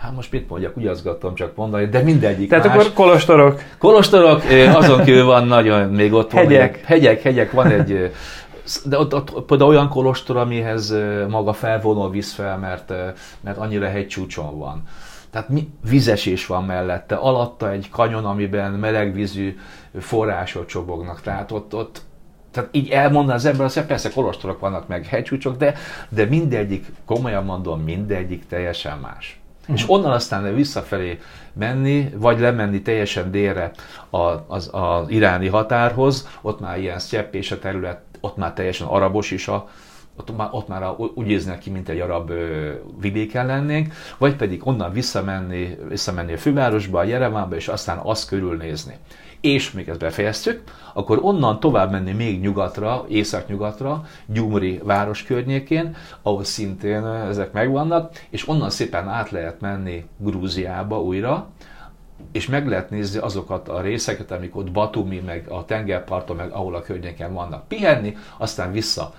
Speaker 2: Hát most mit mondjak, úgy azgattam csak mondani, de mindegyik
Speaker 1: Tehát
Speaker 2: más.
Speaker 1: akkor kolostorok.
Speaker 2: Kolostorok, azon kívül van nagyon, még ott van. Hegyek. Hegyek, hegyek, van egy, de ott, ott például olyan kolostor, amihez maga felvonul visz fel, mert, mert annyira hegycsúcson van. Tehát mi, vizesés van mellette, alatta egy kanyon, amiben melegvízű források csobognak. Tehát ott, ott tehát így elmondani az ember, azt persze kolostorok vannak, meg hegycsúcsok, de, de mindegyik, komolyan mondom, mindegyik teljesen más. Uh-huh. És onnan aztán visszafelé menni, vagy lemenni teljesen délre az, az iráni határhoz, ott már ilyen sztyepp a terület, ott már teljesen arabos is a, ott már, ott már úgy néznek ki, mint egy arab vidéken lennénk, vagy pedig onnan visszamenni, visszamenni a fővárosba, a Jerevánba, és aztán azt körülnézni. És még ezt befejeztük, akkor onnan tovább menni még nyugatra, északnyugatra, Gyumri város környékén, ahol szintén ezek megvannak, és onnan szépen át lehet menni Grúziába újra, és meg lehet nézni azokat a részeket, amik ott Batumi, meg a tengerparton, meg ahol a környéken vannak pihenni, aztán vissza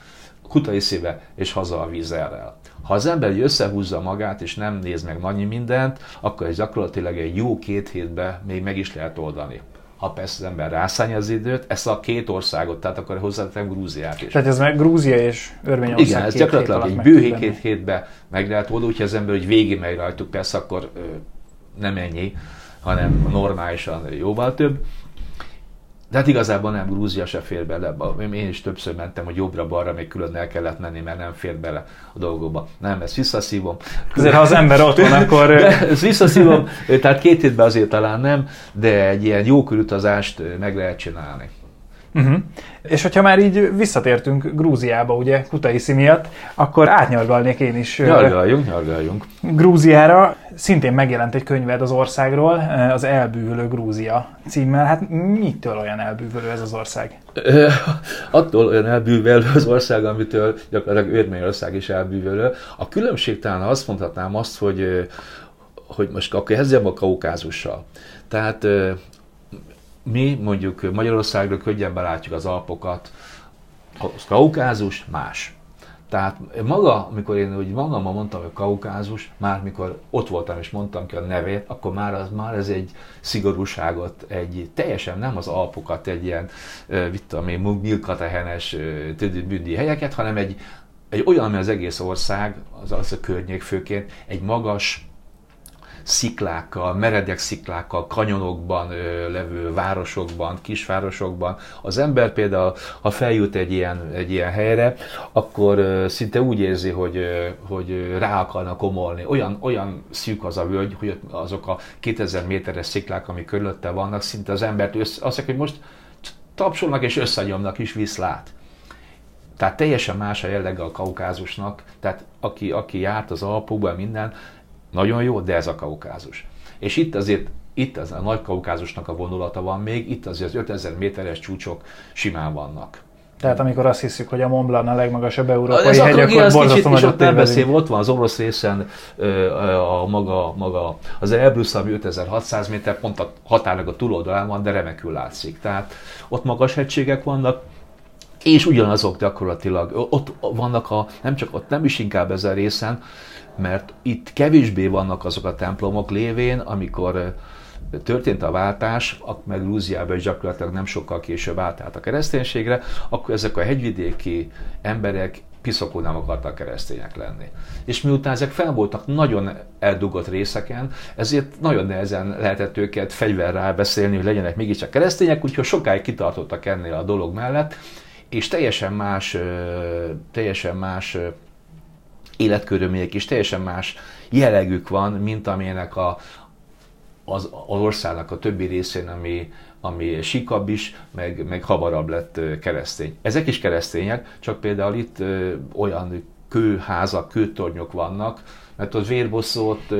Speaker 2: Kutaiszibe és haza a vízerrel. Ha az ember összehúzza magát és nem néz meg annyi mindent, akkor ez gyakorlatilag egy jó két hétbe még meg is lehet oldani ha persze az ember rászállja az időt, ezt a két országot, tehát akkor hozzátetem Grúziát is.
Speaker 1: Tehát ez meg Grúzia és Örményország
Speaker 2: Igen, ez gyakorlatilag egy bő két hétbe meg lehet oldani, úgyhogy az ember, hogy végig megy rajtuk, persze akkor ö, nem ennyi, hanem normálisan jóval több. De hát igazából nem, Grúzia se fér bele. Én is többször mentem, hogy jobbra-balra még külön el kellett menni, mert nem fér bele a dolgokba. Nem, ezt visszaszívom.
Speaker 1: Azért, ha az ember ott van, akkor...
Speaker 2: De ezt visszaszívom, tehát két hétben azért talán nem, de egy ilyen jó körutazást meg lehet csinálni.
Speaker 1: Uh-huh. És hogyha már így visszatértünk Grúziába, ugye, Kutaiszi miatt, akkor átnyargalnék én is.
Speaker 2: Nyargaljunk, nyargaljunk.
Speaker 1: Grúziára szintén megjelent egy könyved az országról, az Elbűvölő Grúzia címmel. Hát mitől olyan elbűvölő ez az ország?
Speaker 2: Attól olyan elbűvölő az ország, amitől gyakorlatilag Örményország is elbűvölő. A különbség talán azt mondhatnám azt, hogy hogy most akkor kezdjem a kaukázussal. Tehát mi mondjuk Magyarországról könnyen belátjuk az Alpokat, a Kaukázus más. Tehát maga, amikor én úgy magammal mondtam, hogy Kaukázus, már mikor ott voltam és mondtam ki a nevét, akkor már, az, már ez egy szigorúságot, egy teljesen nem az Alpokat, egy ilyen, mit tudom én, milkatehenes, bündi helyeket, hanem egy, egy olyan, ami az egész ország, az, az a környék főként, egy magas, sziklákkal, meredek sziklákkal, kanyonokban levő városokban, kisvárosokban. Az ember például, ha feljut egy ilyen, egy ilyen helyre, akkor szinte úgy érzi, hogy, hogy rá akarna komolni. Olyan, olyan szűk az a völgy, hogy azok a 2000 méteres sziklák, amik körülötte vannak, szinte az embert össze, azt hogy most tapsolnak és összenyomnak is viszlát. Tehát teljesen más a jellege a kaukázusnak, tehát aki, aki járt az Alpokban, minden, nagyon jó, de ez a kaukázus. És itt azért itt az a nagy kaukázusnak a vonulata van még, itt azért az 5000 méteres csúcsok simán vannak.
Speaker 1: Tehát amikor azt hiszük, hogy a Mont Blanc a legmagasabb európai ez hegy, akkor borzasztó
Speaker 2: nagyot ott nem beszél, ott van az orosz részen a maga, maga az Elbrus, ami 5600 méter, pont a határnak a túloldalán van, de remekül látszik. Tehát ott magas hegységek vannak, és ugyanazok gyakorlatilag, ott vannak a, nem csak ott, nem is inkább ezen részen, mert itt kevésbé vannak azok a templomok lévén, amikor történt a váltás, meg Grúziában is gyakorlatilag nem sokkal később átállt a kereszténységre, akkor ezek a hegyvidéki emberek piszokul nem akartak keresztények lenni. És miután ezek fel voltak nagyon eldugott részeken, ezért nagyon nehezen lehetett őket fegyverrel beszélni, hogy legyenek mégiscsak keresztények, úgyhogy sokáig kitartottak ennél a dolog mellett, és teljesen más, teljesen más életkörülmények és teljesen más jellegük van, mint amilyenek a, az, az országnak a többi részén, ami, ami sikabb is, meg, meg hamarabb lett keresztény. Ezek is keresztények, csak például itt olyan kőházak, kőtornyok vannak, mert ott vérbosszót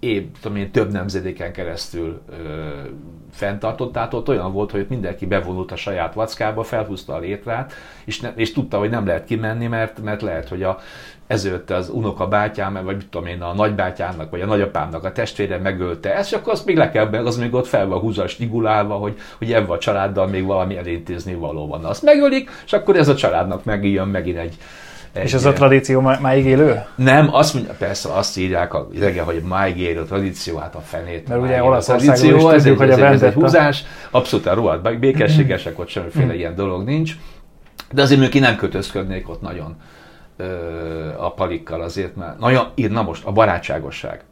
Speaker 2: épp, tudom én, több nemzedéken keresztül ö, fenntartott, tehát ott olyan volt, hogy mindenki bevonult a saját vackába, felhúzta a létrát, és, ne, és tudta, hogy nem lehet kimenni, mert, mert lehet, hogy a, ezért az unoka bátyám, vagy mit tudom én, a nagybátyámnak, vagy a nagyapámnak a testvére megölte ezt, és akkor azt még le kell, az még ott fel van húzva, stigulálva, hogy, hogy ebben a családdal még valami elintézni való van. Azt megölik, és akkor ez a családnak megijön megint egy,
Speaker 1: egy, és ez a tradíció máig élő?
Speaker 2: Nem, azt mondja, persze azt írják a idegen, hogy máig élő tradíció, hát a fenét.
Speaker 1: Mert ugye Olaszországban is tudjuk, hogy a
Speaker 2: ez egy húzás, abszolút a rohadt békességesek, ott semmiféle ilyen dolog nincs. De azért mondjuk én nem kötözködnék ott nagyon a palikkal azért, mert nagyon, na most a barátságosság.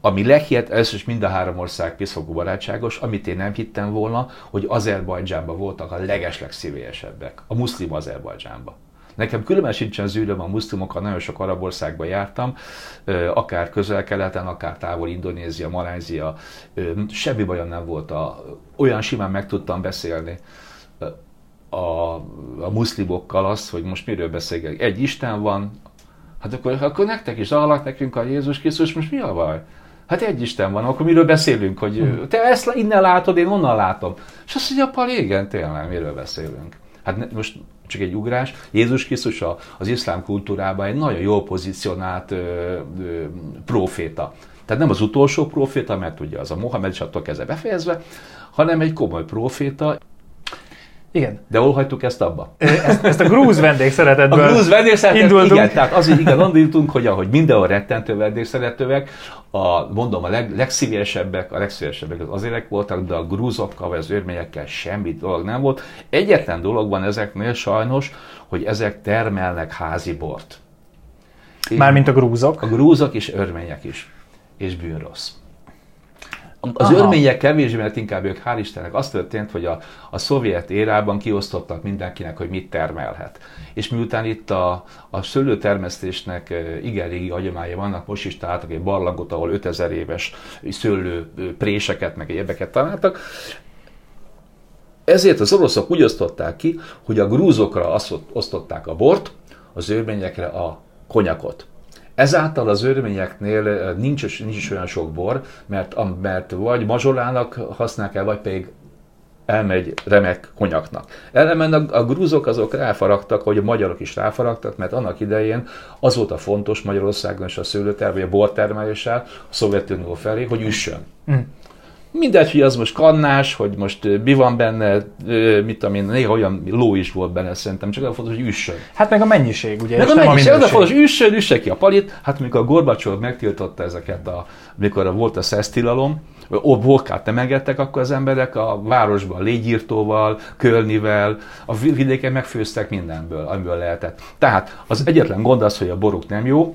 Speaker 2: Ami lehihet, ez is mind a három ország piszkogó barátságos, amit én nem hittem volna, hogy Azerbajdzsánban voltak a legesleg szívélyesebbek, a muszlim Azerbajdzsánban. Nekem különben sincsen zűröm a muszlimokkal, nagyon sok arab országban jártam, akár közel-keleten, akár távol Indonézia, Malázia, semmi bajom nem volt, a, olyan simán meg tudtam beszélni a, a muszlimokkal azt, hogy most miről beszélgetünk. Egy Isten van, hát akkor, akkor nektek is alak nekünk a Jézus Krisztus, most mi a baj? Hát egy Isten van, akkor miről beszélünk, hogy te ezt innen látod, én onnan látom. És azt mondja, apa, igen, tényleg, miről beszélünk. Hát most csak egy ugrás. Jézus Krisztus az iszlám kultúrában egy nagyon jól pozícionált ö, ö, proféta. Tehát nem az utolsó proféta, mert ugye az a Mohamed is attól kezdve befejezve, hanem egy komoly proféta.
Speaker 1: Igen.
Speaker 2: De hol hagytuk ezt abba?
Speaker 1: Ezt, ezt a grúz vendégszeretetből
Speaker 2: A grúz vendégszeretet, igen, tehát azért igen, gondoltunk, hogy ahogy mindenhol rettentő vendégszeretőek, a, mondom, a leg, legszíviesebbek, a legszíviesebbek az azérek voltak, de a grúzokkal vagy az örményekkel semmi dolog nem volt. Egyetlen dolog van ezeknél sajnos, hogy ezek termelnek házi bort.
Speaker 1: Mármint a grúzok?
Speaker 2: A grúzok és örmények is. És bűnrossz. Az Aha. örmények kevésbé, mert inkább ők, hál' Istennek, az történt, hogy a, a szovjet érában kiosztottak mindenkinek, hogy mit termelhet. És miután itt a, a szőlőtermesztésnek igen régi hagyománya vannak, most is találtak egy barlangot, ahol 5000 éves szőlő préseket, meg egyebeket találtak, ezért az oroszok úgy osztották ki, hogy a grúzokra osztották a bort, az örményekre a konyakot. Ezáltal az örményeknél nincs, nincs olyan sok bor, mert, mert vagy mazsolának használják el, vagy pedig elmegy remek konyaknak. Ellenben a, a grúzok azok ráfaragtak, hogy a magyarok is ráfaragtak, mert annak idején az volt a fontos Magyarországon és a szőlőterv, vagy a bortermeléssel a Szovjetunió felé, hogy üssön. Mm. Mindegy, hogy az most kannás, hogy most mi van benne, mit tudom én, néha olyan ló is volt benne szerintem, csak az fontos, hogy üssön.
Speaker 1: Hát meg a mennyiség, ugye?
Speaker 2: Meg a mennyiség, az a fontos, hogy üssön, üsse ki a palit. Hát mikor a Gorbacsov megtiltotta ezeket, a, mikor volt a szesztilalom, vodkát nem engedtek, akkor az emberek a városban légyírtóval, kölnivel, a vidéken megfőztek mindenből, amiből lehetett. Tehát az egyetlen gond az, hogy a boruk nem jó,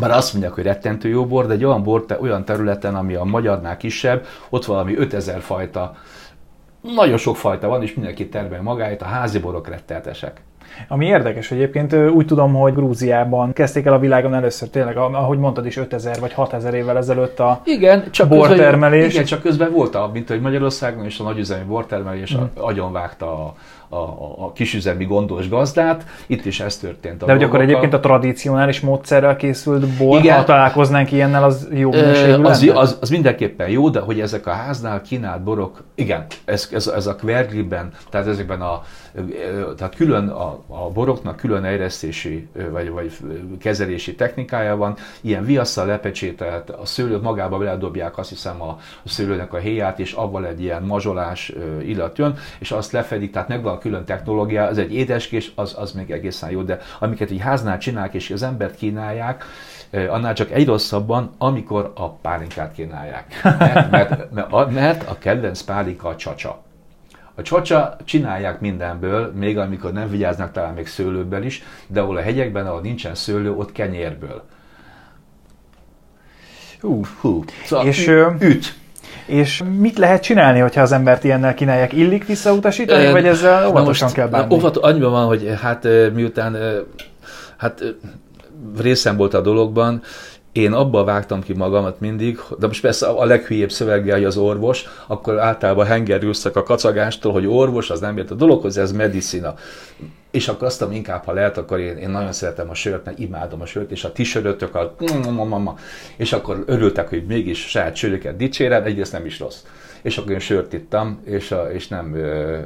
Speaker 2: bár azt mondják, hogy rettentő jó bor, de egy olyan bor, olyan területen, ami a magyarnál kisebb, ott valami 5000 fajta, nagyon sok fajta van, és mindenki termel magáit, a házi borok retteltesek.
Speaker 1: Ami érdekes egyébként, úgy tudom, hogy Grúziában kezdték el a világon először tényleg, ahogy mondtad is, 5000 vagy 6000 évvel ezelőtt a
Speaker 2: igen, csak
Speaker 1: bortermelés.
Speaker 2: Közben, igen, csak közben volt, a, mint hogy Magyarországon is a nagyüzemi bortermelés mm. agyonvágta a, a, a kisüzemi gondos gazdát. Itt is ez történt.
Speaker 1: A De hogy akkor egyébként a tradicionális módszerrel készült bor, Igen. ha találkoznánk ilyennel, az jó minőségű
Speaker 2: az, az, az, mindenképpen jó, de hogy ezek a háznál kínált borok, igen, ez, ez, ez a kvergliben, tehát ezekben a, tehát külön a a boroknak külön eresztési vagy, vagy kezelési technikája van, ilyen viasszal lepecsételt, a szőlőt magába beledobják azt hiszem a, a szőlőnek a héját, és abban egy ilyen mazsolás illat jön, és azt lefedik, tehát megvan a külön technológia, az egy édeskés, az, az még egészen jó, de amiket így háznál csinálják, és az embert kínálják, annál csak egy rosszabban, amikor a pálinkát kínálják. Mert, *laughs* mert, mert, mert a kedvenc pálinka a csacsa. A csacsa csinálják mindenből, még amikor nem vigyáznak talán még szőlőből is, de ahol a hegyekben, ahol nincsen szőlő, ott kenyérből.
Speaker 1: Hú, hú. Szóval és, üt. És mit lehet csinálni, hogyha az embert ilyennel kínálják? Illik visszautasítani, e, vagy ezzel óvatosan kell bánni?
Speaker 2: Óvat, annyiban van, hogy hát miután hát részem volt a dologban, én abba vágtam ki magamat mindig, de most persze a leghülyébb szöveggel, hogy az orvos, akkor általában hengerülszek a kacagástól, hogy orvos, az nem ért a dologhoz, ez medicina. És akkor azt inkább, ha lehet, akkor én, én nagyon szeretem a sört, mert imádom a sört, és a ti sörötök, a és akkor örültek, hogy mégis saját söröket dicsérem, egyrészt nem is rossz. És akkor én sört ittam, és, a, és nem, ö,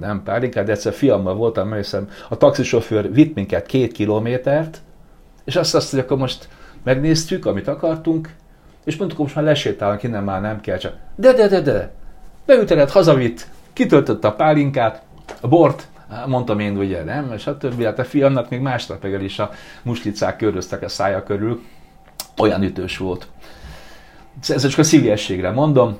Speaker 2: nem pálinkát, de egyszer fiammal voltam, mert a taxisofőr vitt minket két kilométert, és azt azt, hogy akkor most megnéztük, amit akartunk, és mondtuk, most már lesétálunk, innen már nem kell, csak de, de, de, de, beüteled, hazavitt, kitöltött a pálinkát, a bort, mondtam én, ugye nem, és a többi, hát a fiamnak még másnap reggel is a muslicák köröztek a szája körül, olyan ütős volt. Ez csak a szívességre mondom,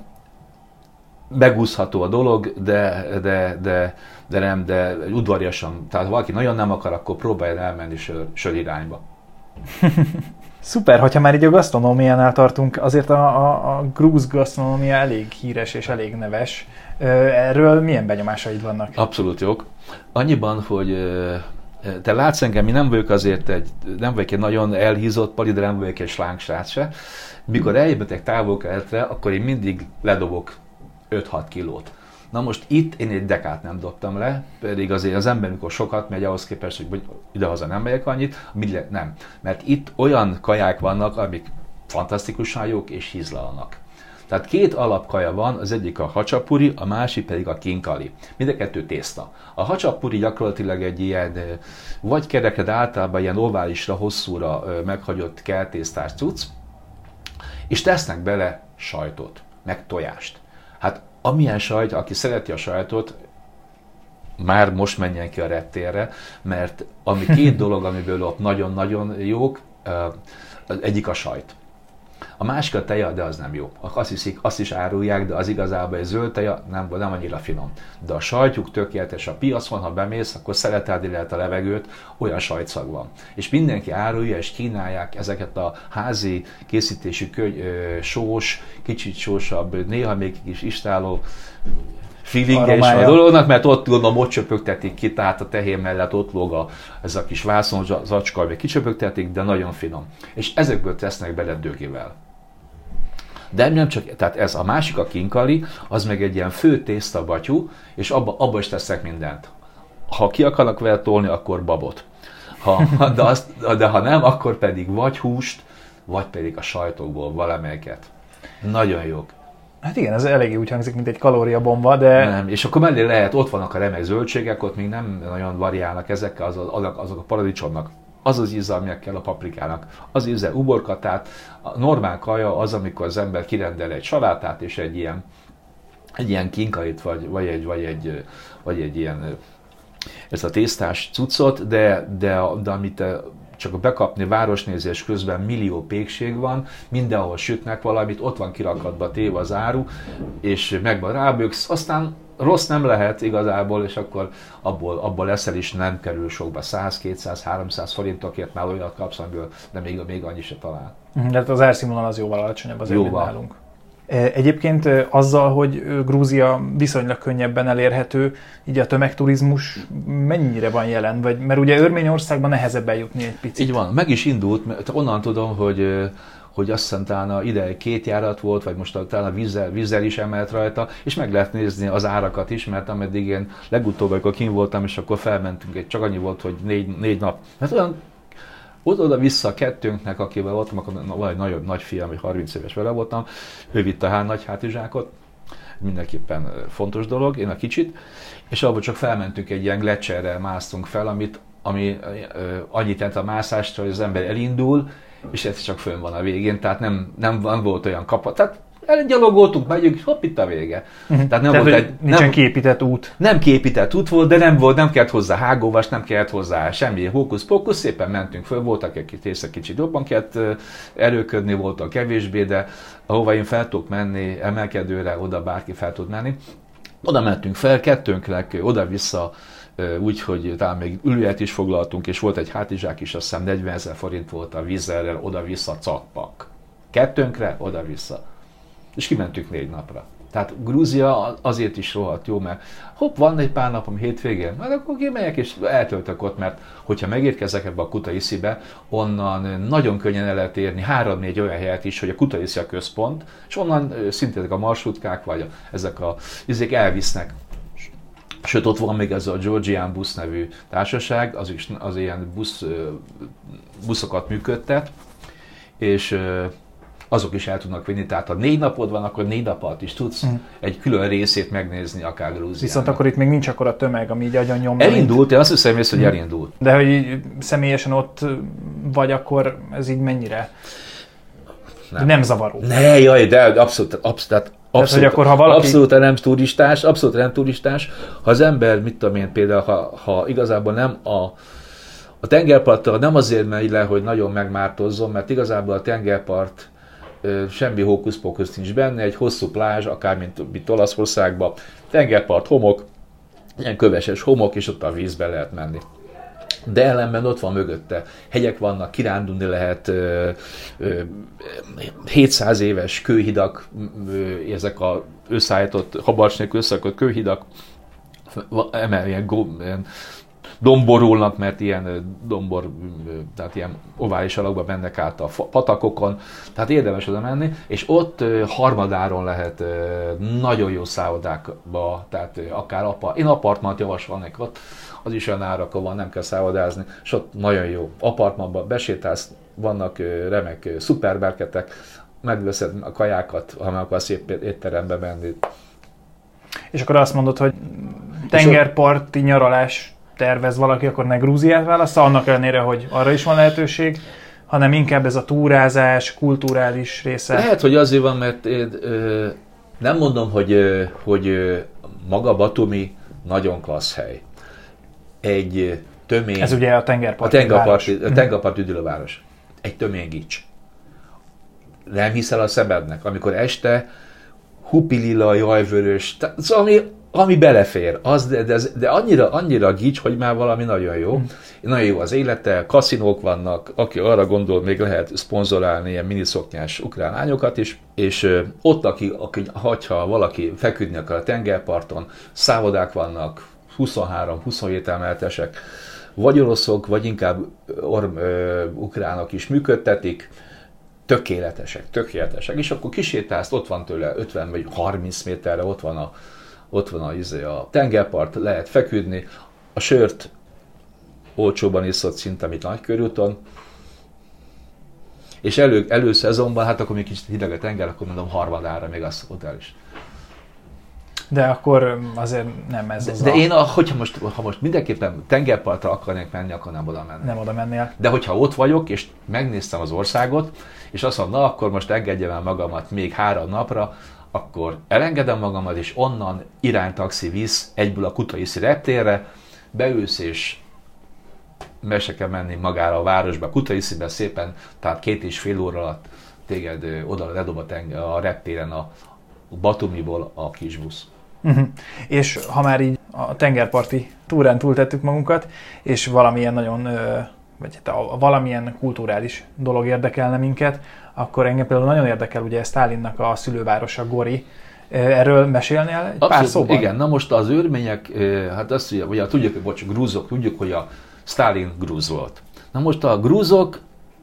Speaker 2: megúszható a dolog, de, de, de, de nem, de udvariasan. Tehát ha valaki nagyon nem akar, akkor próbálja elmenni sör, sör irányba. *laughs*
Speaker 1: Szuper, hogyha már így a gasztronómiánál tartunk, azért a, a, a grúz gasztronómia elég híres és elég neves. Erről milyen benyomásaid vannak?
Speaker 2: Abszolút jók. Annyiban, hogy te látsz engem, mi nem vagyok azért egy, nem vagyok egy nagyon elhízott pali, de nem vagyok egy slángsrác se. Mikor eljövök távol akkor én mindig ledobok 5-6 kilót. Na most itt én egy dekát nem dobtam le, pedig azért az ember, mikor sokat megy, ahhoz képest, hogy idehaza nem megyek annyit, mit nem. Mert itt olyan kaják vannak, amik fantasztikusan jók és hízlalnak. Tehát két alapkaja van, az egyik a hacsapuri, a másik pedig a kinkali. Mind a kettő tészta. A hacsapuri gyakorlatilag egy ilyen, vagy kerekre, de általában ilyen oválisra, hosszúra meghagyott keltésztás cucc, és tesznek bele sajtot, meg tojást. Hát amilyen sajt, aki szereti a sajtot, már most menjen ki a rettérre, mert ami két *laughs* dolog, amiből ott nagyon-nagyon jók, az egyik a sajt. A másik a teja, de az nem jó. Azt hiszik, azt is árulják, de az igazából egy zöld teja nem, nem annyira finom. De a sajtjuk tökéletes. A piacon, ha bemész, akkor szeretelni lehet a levegőt, olyan sajtszag van. És mindenki árulja és kínálják ezeket a házi készítésű köny, sós, kicsit sósabb, néha még kis istáló feelinge a dolognak, mert ott tudom, ott csöpögtetik ki, tehát a tehén mellett ott lóg a, ez a kis vászon zacska, vagy kicsöpögtetik, de nagyon finom. És ezekből tesznek bele dögivel. De nem csak, tehát ez a másik a kinkali, az meg egy ilyen fő tészta batyú, és abba, abba is teszek mindent. Ha ki akarnak vele tolni, akkor babot. Ha, *laughs* de, azt, de ha nem, akkor pedig vagy húst, vagy pedig a sajtokból valamelyiket. Nagyon jók.
Speaker 1: Hát igen, ez eléggé úgy hangzik, mint egy kalóriabomba, de...
Speaker 2: Nem, és akkor mellé lehet, ott vannak a remek zöldségek, ott még nem nagyon variálnak ezekkel, azok, azok a paradicsomnak az az íze, aminek kell a paprikának. Az íze uborka, tehát a normál kaja az, amikor az ember kirendel egy salátát és egy ilyen, egy ilyen kinkait, vagy, vagy, egy, vagy, egy, vagy egy ilyen ezt a tésztás cuccot, de, de, de amit csak bekapni városnézés közben millió pékség van, mindenhol sütnek valamit, ott van kirakatba téve az áru, és megvan ráböksz, aztán rossz nem lehet igazából, és akkor abból, abból leszel is nem kerül sokba. 100, 200, 300 forintokért már olyat kapsz, amiből de még, még annyi se talál.
Speaker 1: De hát az árszínvonal az jóval alacsonyabb azért, jóval. mint nálunk. Egyébként azzal, hogy Grúzia viszonylag könnyebben elérhető, így a tömegturizmus mennyire van jelen? Vagy, mert ugye Örményországban nehezebb eljutni egy picit.
Speaker 2: Így van, meg is indult, mert onnan tudom, hogy hogy azt hiszem talán ide két járat volt, vagy most talán a vízzel, vízzel is emelt rajta, és meg lehet nézni az árakat is, mert ameddig én legutóbb, amikor kim voltam, és akkor felmentünk, egy, csak annyi volt, hogy négy, négy nap. Hát olyan oda-vissza kettőnknek, akivel voltam, akkor van egy nagyobb nagy fiam, hogy 30 éves vele voltam, ő vitte a hán nagy hátizsákot, mindenképpen fontos dolog, én a kicsit, és abból csak felmentünk egy ilyen gletszerrel, másztunk fel, amit, ami annyit tett a mászást, hogy az ember elindul, és ez csak fönn van a végén, tehát nem, nem, nem volt olyan kapat. Tehát gyalogoltunk, megyünk, hopp, itt a vége.
Speaker 1: Uh-huh. Tehát nem Tehát, volt egy... Nincsen nem, képített út.
Speaker 2: Nem képített út volt, de nem volt, nem kellett hozzá hágóvas, nem kellett hozzá semmi hókusz-pókusz, szépen mentünk föl, voltak egy része kicsit jobban kellett erőködni, voltak kevésbé, de ahova én fel tudok menni, emelkedőre, oda bárki fel tud menni. Oda mentünk fel, kettőnknek oda-vissza úgyhogy talán még ülőet is foglaltunk, és volt egy hátizsák is, azt hiszem 40 ezer forint volt a vízerrel, oda-vissza cappak. Kettőnkre, oda-vissza és kimentünk négy napra. Tehát Grúzia azért is rohadt jó, mert hopp, van egy pár napom hétvégén, majd akkor kimegyek és eltöltök ott, mert hogyha megérkezek ebbe a Kutaiszibe, onnan nagyon könnyen el lehet érni három-négy olyan helyet is, hogy a Kutaiszi a központ, és onnan szintén a marshrutkák, vagy ezek a izék elvisznek Sőt, ott van még ez a Georgian Bus nevű társaság, az is az ilyen busz, buszokat működtet, és azok is el tudnak vinni. Tehát ha négy napod van, akkor négy nap alatt is tudsz mm. egy külön részét megnézni akár Grúziának.
Speaker 1: Viszont akkor itt még nincs akkor a tömeg, ami így agyon nyomja.
Speaker 2: Elindult, én azt hiszem, hogy mm. elindult.
Speaker 1: De hogy személyesen ott vagy, akkor ez így mennyire? Nem, nem zavaró.
Speaker 2: Ne, jaj, de abszolút, abszolút, tehát Abszolút, Tehát, hogy akkor, ha valaki... abszolút nem turistás, abszolút nem turistás. Ha az ember, mit tudom én, például, ha, ha igazából nem a, a tengerparttal nem azért megy le, hogy nagyon megmártozzon, mert igazából a tengerpart semmi hókuszpókusz nincs benne, egy hosszú plázs, akár mint, mint Olaszországban, tengerpart, homok, ilyen köveses homok, és ott a vízbe lehet menni. De ellenben ott van mögötte. Hegyek vannak, kirándulni lehet, 700 éves kőhidak, ezek a összeállított, habarcs nélkül összeakott kőhidak, emel, ilyen, ilyen domborulnak, mert ilyen dombor, tehát ilyen ovális alakba mennek át a patakokon, tehát érdemes oda menni, és ott harmadáron lehet nagyon jó szállodákba, tehát akár apa, én apartmant javasolnék ott, az is olyan árakon van, nem kell szállodázni, és ott nagyon jó apartmanban besétálsz, vannak remek szuperberketek, megveszed a kajákat, ha meg akarsz szép étterembe menni.
Speaker 1: És akkor azt mondod, hogy tengerparti nyaralás tervez valaki, akkor ne Grúziát válassza, annak ellenére, hogy arra is van lehetőség, hanem inkább ez a túrázás, kulturális része.
Speaker 2: Lehet, hogy azért van, mert én, ö, nem mondom, hogy, ö, hogy ö, maga Batumi nagyon klassz hely. Egy tömény...
Speaker 1: Ez ugye a tengerpart.
Speaker 2: A tengerpart, a tengerpart üdülőváros. Egy tömény gics. Nem hiszel a szemednek, amikor este hupilila, jajvörös, szóval ami ami belefér, az, de, de, de annyira, annyira gics, hogy már valami nagyon jó. Mm. Nagyon jó az élete, kaszinók vannak, aki arra gondol, még lehet szponzorálni ilyen miniszoknyás ukrán lányokat is, és ott, aki, aki, ha valaki feküdni akar a tengerparton, szávodák vannak, 23-27 emeltesek, vagy oroszok, vagy inkább or, ö, ukránok is működtetik, tökéletesek, tökéletesek. És akkor kisétálsz, ott van tőle 50 vagy 30 méterre, ott van a ott van a, izé, a tengerpart, lehet feküdni, a sört olcsóban iszott szinte, mint Nagykörúton, és elő, előszezonban, hát akkor még kicsit hideg a tenger, akkor mondom harmadára még az hotel is.
Speaker 1: De akkor azért nem ez
Speaker 2: de,
Speaker 1: az
Speaker 2: De a... én, a, hogyha most, ha most mindenképpen tengerpartra akarnék menni, akkor nem oda menni.
Speaker 1: Nem oda mennél.
Speaker 2: De hogyha ott vagyok, és megnéztem az országot, és azt mondom, na akkor most engedjem el magamat még három napra, akkor elengedem magamat, és onnan iránytaxi visz egyből a Kutaiszi reptérre, beülsz és be se kell menni magára a városba, Kutaiszibe szépen, tehát két és fél óra alatt téged oda ledob a, tenger, a reptéren a, Batumiból a kis busz.
Speaker 1: Uh-huh. És ha már így a tengerparti túrán túltettük magunkat, és valamilyen nagyon, vagy hát a, a valamilyen kulturális dolog érdekelne minket, akkor engem például nagyon érdekel ugye Stálinnak a szülővárosa Gori, Erről mesélnél egy Abszolút, pár szóban?
Speaker 2: Igen, na most az őrmények, hát azt ugye, ugye tudjuk, bocs, grúzok, tudjuk, hogy a Stalin grúz volt. Na most a grúzok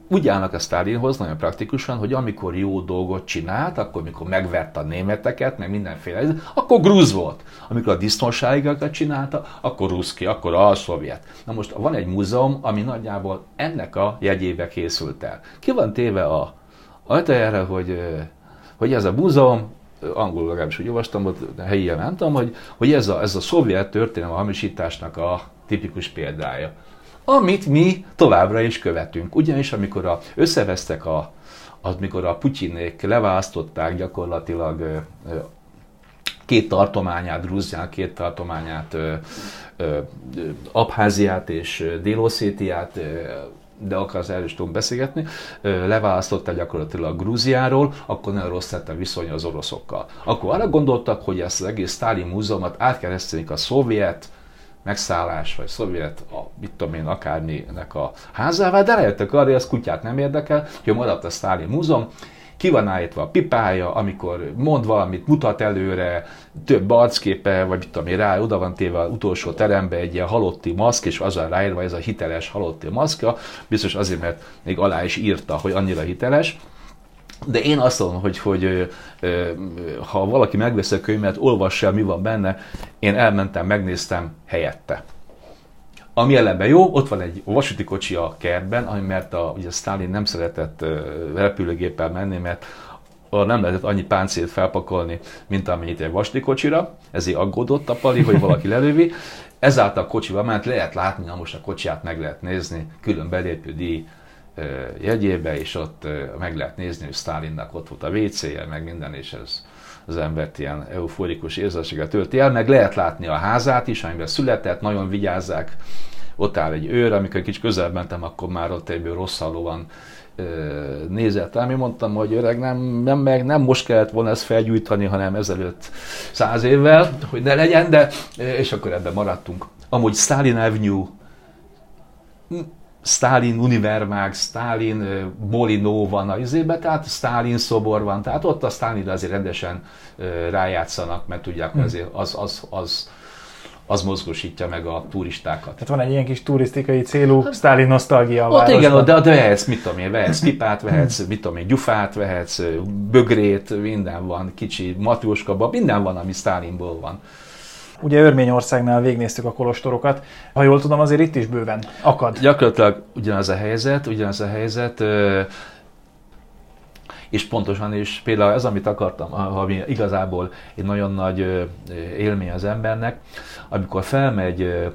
Speaker 2: úgy állnak a Stalinhoz nagyon praktikusan, hogy amikor jó dolgot csinált, akkor mikor megverte a németeket, meg mindenféle, akkor grúz volt. Amikor a disznóságokat csinálta, akkor ruszki, akkor a szovjet. Na most van egy múzeum, ami nagyjából ennek a jegyébe készült el. Ki van téve a ajtajára, hogy, hogy ez a múzeum angolul legalábbis úgy olvastam, ott helyen nem tudom, hogy, hogy ez, a, ez a szovjet történelem a hamisításnak a tipikus példája. Amit mi továbbra is követünk. Ugyanis amikor a, összevesztek a, az, mikor a Putyinék leválasztották gyakorlatilag két tartományát, Grúzián két tartományát, ö, Abháziát és Délosszétiát, de akar az erről is tudunk beszélgetni, leválasztotta gyakorlatilag Grúziáról, akkor nagyon rossz lett a viszony az oroszokkal. Akkor arra gondoltak, hogy ezt az egész Sztálin múzeumot átkeresztelik a szovjet megszállás, vagy szovjet, a, mit tudom én, akárminek a házává, de rájöttek arra, hogy az kutyát nem érdekel, hogy maradt a Sztálin múzeum, ki van állítva a pipája, amikor mond valamit, mutat előre, több arcképe, vagy mit tudom én, rá, oda van téve az utolsó terembe egy ilyen halotti maszk, és az a ráírva ez a hiteles halotti maszkja, biztos azért, mert még alá is írta, hogy annyira hiteles. De én azt mondom, hogy, hogy ha valaki megveszi a könyvet, olvassa mi van benne. Én elmentem, megnéztem helyette. Ami ellenben jó, ott van egy vasúti kocsi a kertben, ami mert a, ugye Stalin nem szeretett repülőgéppel menni, mert nem lehetett annyi páncélt felpakolni, mint amennyit egy vasúti kocsira, ezért aggódott a pali, hogy valaki lelövi. Ezáltal a kocsival ment, lehet látni, na most a kocsiját meg lehet nézni, külön belépő díj jegyébe, és ott meg lehet nézni, hogy Stalinnak ott volt a WC-je, meg minden, és ez az embert ilyen euforikus érzelséget tölti el, meg lehet látni a házát is, amiben született, nagyon vigyázzák, ott áll egy őr, amikor kicsit közel mentem, akkor már ott egyből rossz van nézett rám, én mondtam, hogy öreg, nem, nem, meg, nem most kellett volna ezt felgyújtani, hanem ezelőtt száz évvel, hogy ne legyen, de és akkor ebben maradtunk. Amúgy Stalin Avenue Stalin Univermág, Stalin Molinó van a izébe, tehát Stalin szobor van, tehát ott a Stalinra azért rendesen rájátszanak, mert tudják, hogy hm. azért az, az, az, az mozgósítja meg a turistákat.
Speaker 1: Tehát van egy ilyen kis turisztikai célú hát, Stalin nosztalgia a
Speaker 2: Ott igen, de, de vehetsz, mit tudom én, vehetsz pipát, vehetsz, mit tudom én, gyufát, vehetsz bögrét, minden van, kicsi matróskaba, minden van, ami Stalinból van.
Speaker 1: Ugye Örményországnál végnéztük a kolostorokat. Ha jól tudom, azért itt is bőven akad.
Speaker 2: Gyakorlatilag ugyanaz a helyzet, ugyanaz a helyzet, és pontosan is például ez, amit akartam, ami igazából egy nagyon nagy élmény az embernek, amikor felmegy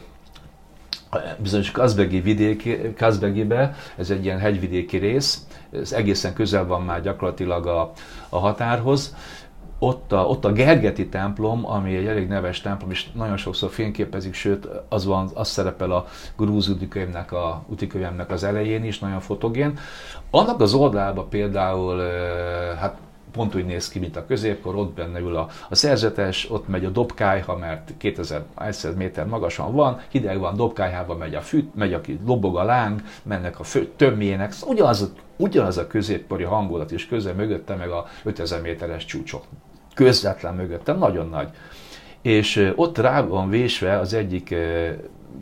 Speaker 2: bizonyos Kazbegi vidék, Kazbegibe, ez egy ilyen hegyvidéki rész, ez egészen közel van már gyakorlatilag a, a határhoz, ott a, ott a Gergeti templom, ami egy elég neves templom, és nagyon sokszor fényképezik, sőt, az, van, az szerepel a grúz utikönyvnek, a utikönyvemnek az elején is, nagyon fotogén. Annak az oldalában például, hát pont úgy néz ki, mint a középkor, ott benne ül a, a szerzetes, ott megy a dobkályha, mert 2000 méter magasan van, hideg van, dobkályhába megy a fűt, megy, aki lobog a láng, mennek a fő, tömjének, szóval ugyanaz, ugyanaz a középkori hangulat is közel mögötte, meg a 5000 méteres csúcsok közvetlen mögöttem, nagyon nagy. És ott rá van vésve az egyik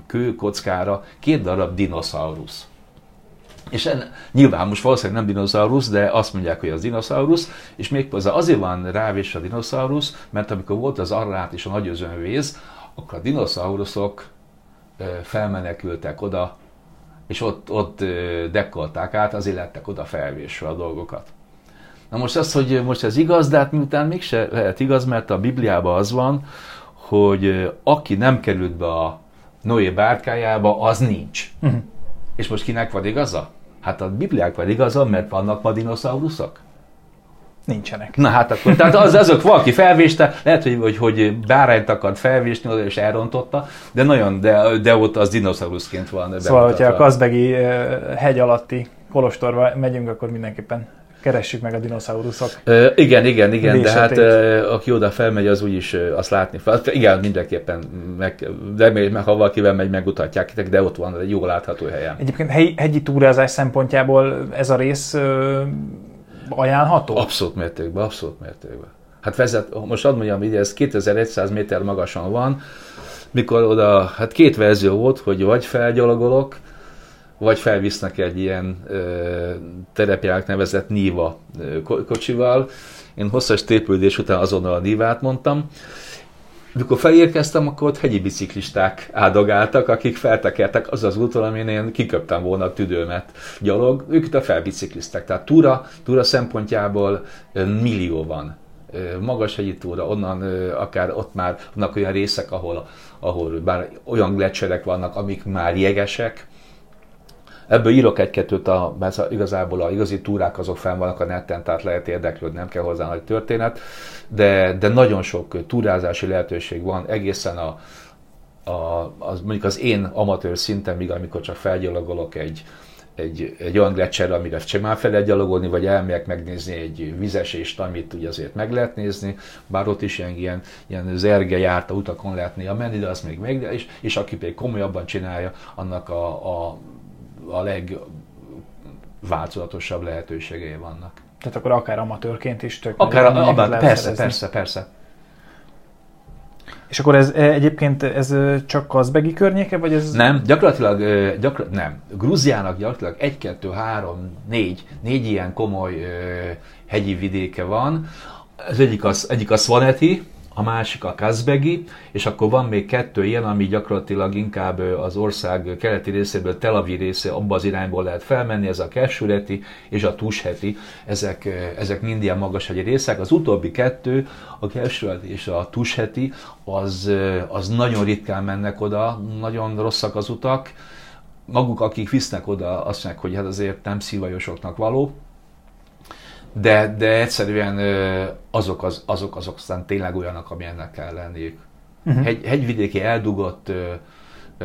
Speaker 2: kőkockára két darab dinoszaurusz. És en, nyilván most valószínűleg nem dinoszaurusz, de azt mondják, hogy az dinoszaurusz, és méghozzá azért van rávésve a dinoszaurusz, mert amikor volt az arrát és a nagy özönvíz, akkor a dinoszauruszok felmenekültek oda, és ott, ott dekkolták át, azért lettek oda felvésve a dolgokat. Na most az, hogy most ez igaz, de hát miután mégse lehet igaz, mert a Bibliában az van, hogy aki nem került be a Noé bárkájába, az nincs. Uh-huh. És most kinek van igaza? Hát a Bibliák van igaza, mert vannak ma dinoszauruszok?
Speaker 1: Nincsenek.
Speaker 2: Na hát akkor, tehát az, azok valaki felvéste, lehet, hogy, hogy, hogy bárányt akart felvésni oda és elrontotta, de nagyon, de, de ott az dinoszauruszként van.
Speaker 1: Szóval, hogyha a Kazbegi hegy alatti kolostorba megyünk, akkor mindenképpen keressük meg a dinoszauruszok.
Speaker 2: Ö, igen, igen, igen, de hát ö, aki oda felmegy, az úgyis ö, azt látni fel. Igen, mindenképpen, meg, de még, ha valakivel megy, megmutatják, de ott van egy jól látható helyen.
Speaker 1: Egyébként hegy, hegyi túrázás szempontjából ez a rész ö, ajánlható?
Speaker 2: Abszolút mértékben, abszolút mértékben. Hát vezet, most ad mondjam, hogy ez 2100 méter magasan van, mikor oda, hát két verzió volt, hogy vagy felgyalogolok, vagy felvisznek egy ilyen ö, terepják nevezett Niva kocsival. Én hosszas tépődés után azonnal a Nívát mondtam. Mikor felérkeztem, akkor ott hegyi biciklisták áldogáltak, akik feltekertek az az úton, amin én kiköptem volna a tüdőmet gyalog, ők itt a felbicikliztek. Tehát túra, túra szempontjából millió van magas hegyi túra, onnan akár ott már vannak olyan részek, ahol, ahol bár olyan gletszerek vannak, amik már jegesek, Ebből írok egy-kettőt, a, mert igazából a igazi túrák azok fenn vannak a netten, tehát lehet érdeklődni, nem kell hozzá nagy történet, de, de nagyon sok túrázási lehetőség van, egészen a, a, az, mondjuk az én amatőr szinten, amikor csak felgyalogolok egy, egy, egy olyan gletszer, amire csak már fel gyalogolni, vagy elmegyek megnézni egy vizesést, amit ugye azért meg lehet nézni, bár ott is ilyen, ilyen, ilyen zerge járta utakon lehet néha menni, de az még meg, és, és aki pedig komolyabban csinálja, annak a, a, a legváltozatosabb lehetőségei vannak.
Speaker 1: Tehát akkor akár amatőrként is tök
Speaker 2: Akár, abban, persze, persze, persze, persze.
Speaker 1: És akkor ez e, egyébként ez csak Kazbegi környéke, vagy ez...
Speaker 2: Nem, gyakorlatilag, gyakor, nem. Grúziának gyakorlatilag egy, kettő, három, négy, négy ilyen komoly hegyi vidéke van. Az egyik az, egyik a Svaneti, a másik a Kazbegi, és akkor van még kettő ilyen, ami gyakorlatilag inkább az ország keleti részéből, Tel Aviv része, abba az irányból lehet felmenni, ez a Kessureti és a Tusheti, ezek, ezek mind ilyen magashegyi részek. Az utóbbi kettő, a Kessureti és a Tusheti, az, az nagyon ritkán mennek oda, nagyon rosszak az utak, maguk, akik visznek oda, azt mondják, hogy hát azért nem szívajosoknak való, de, de egyszerűen azok, az, azok, azok aztán tényleg olyanok, amilyennek kell lenniük. Uh-huh. Hegy, hegyvidéki eldugott,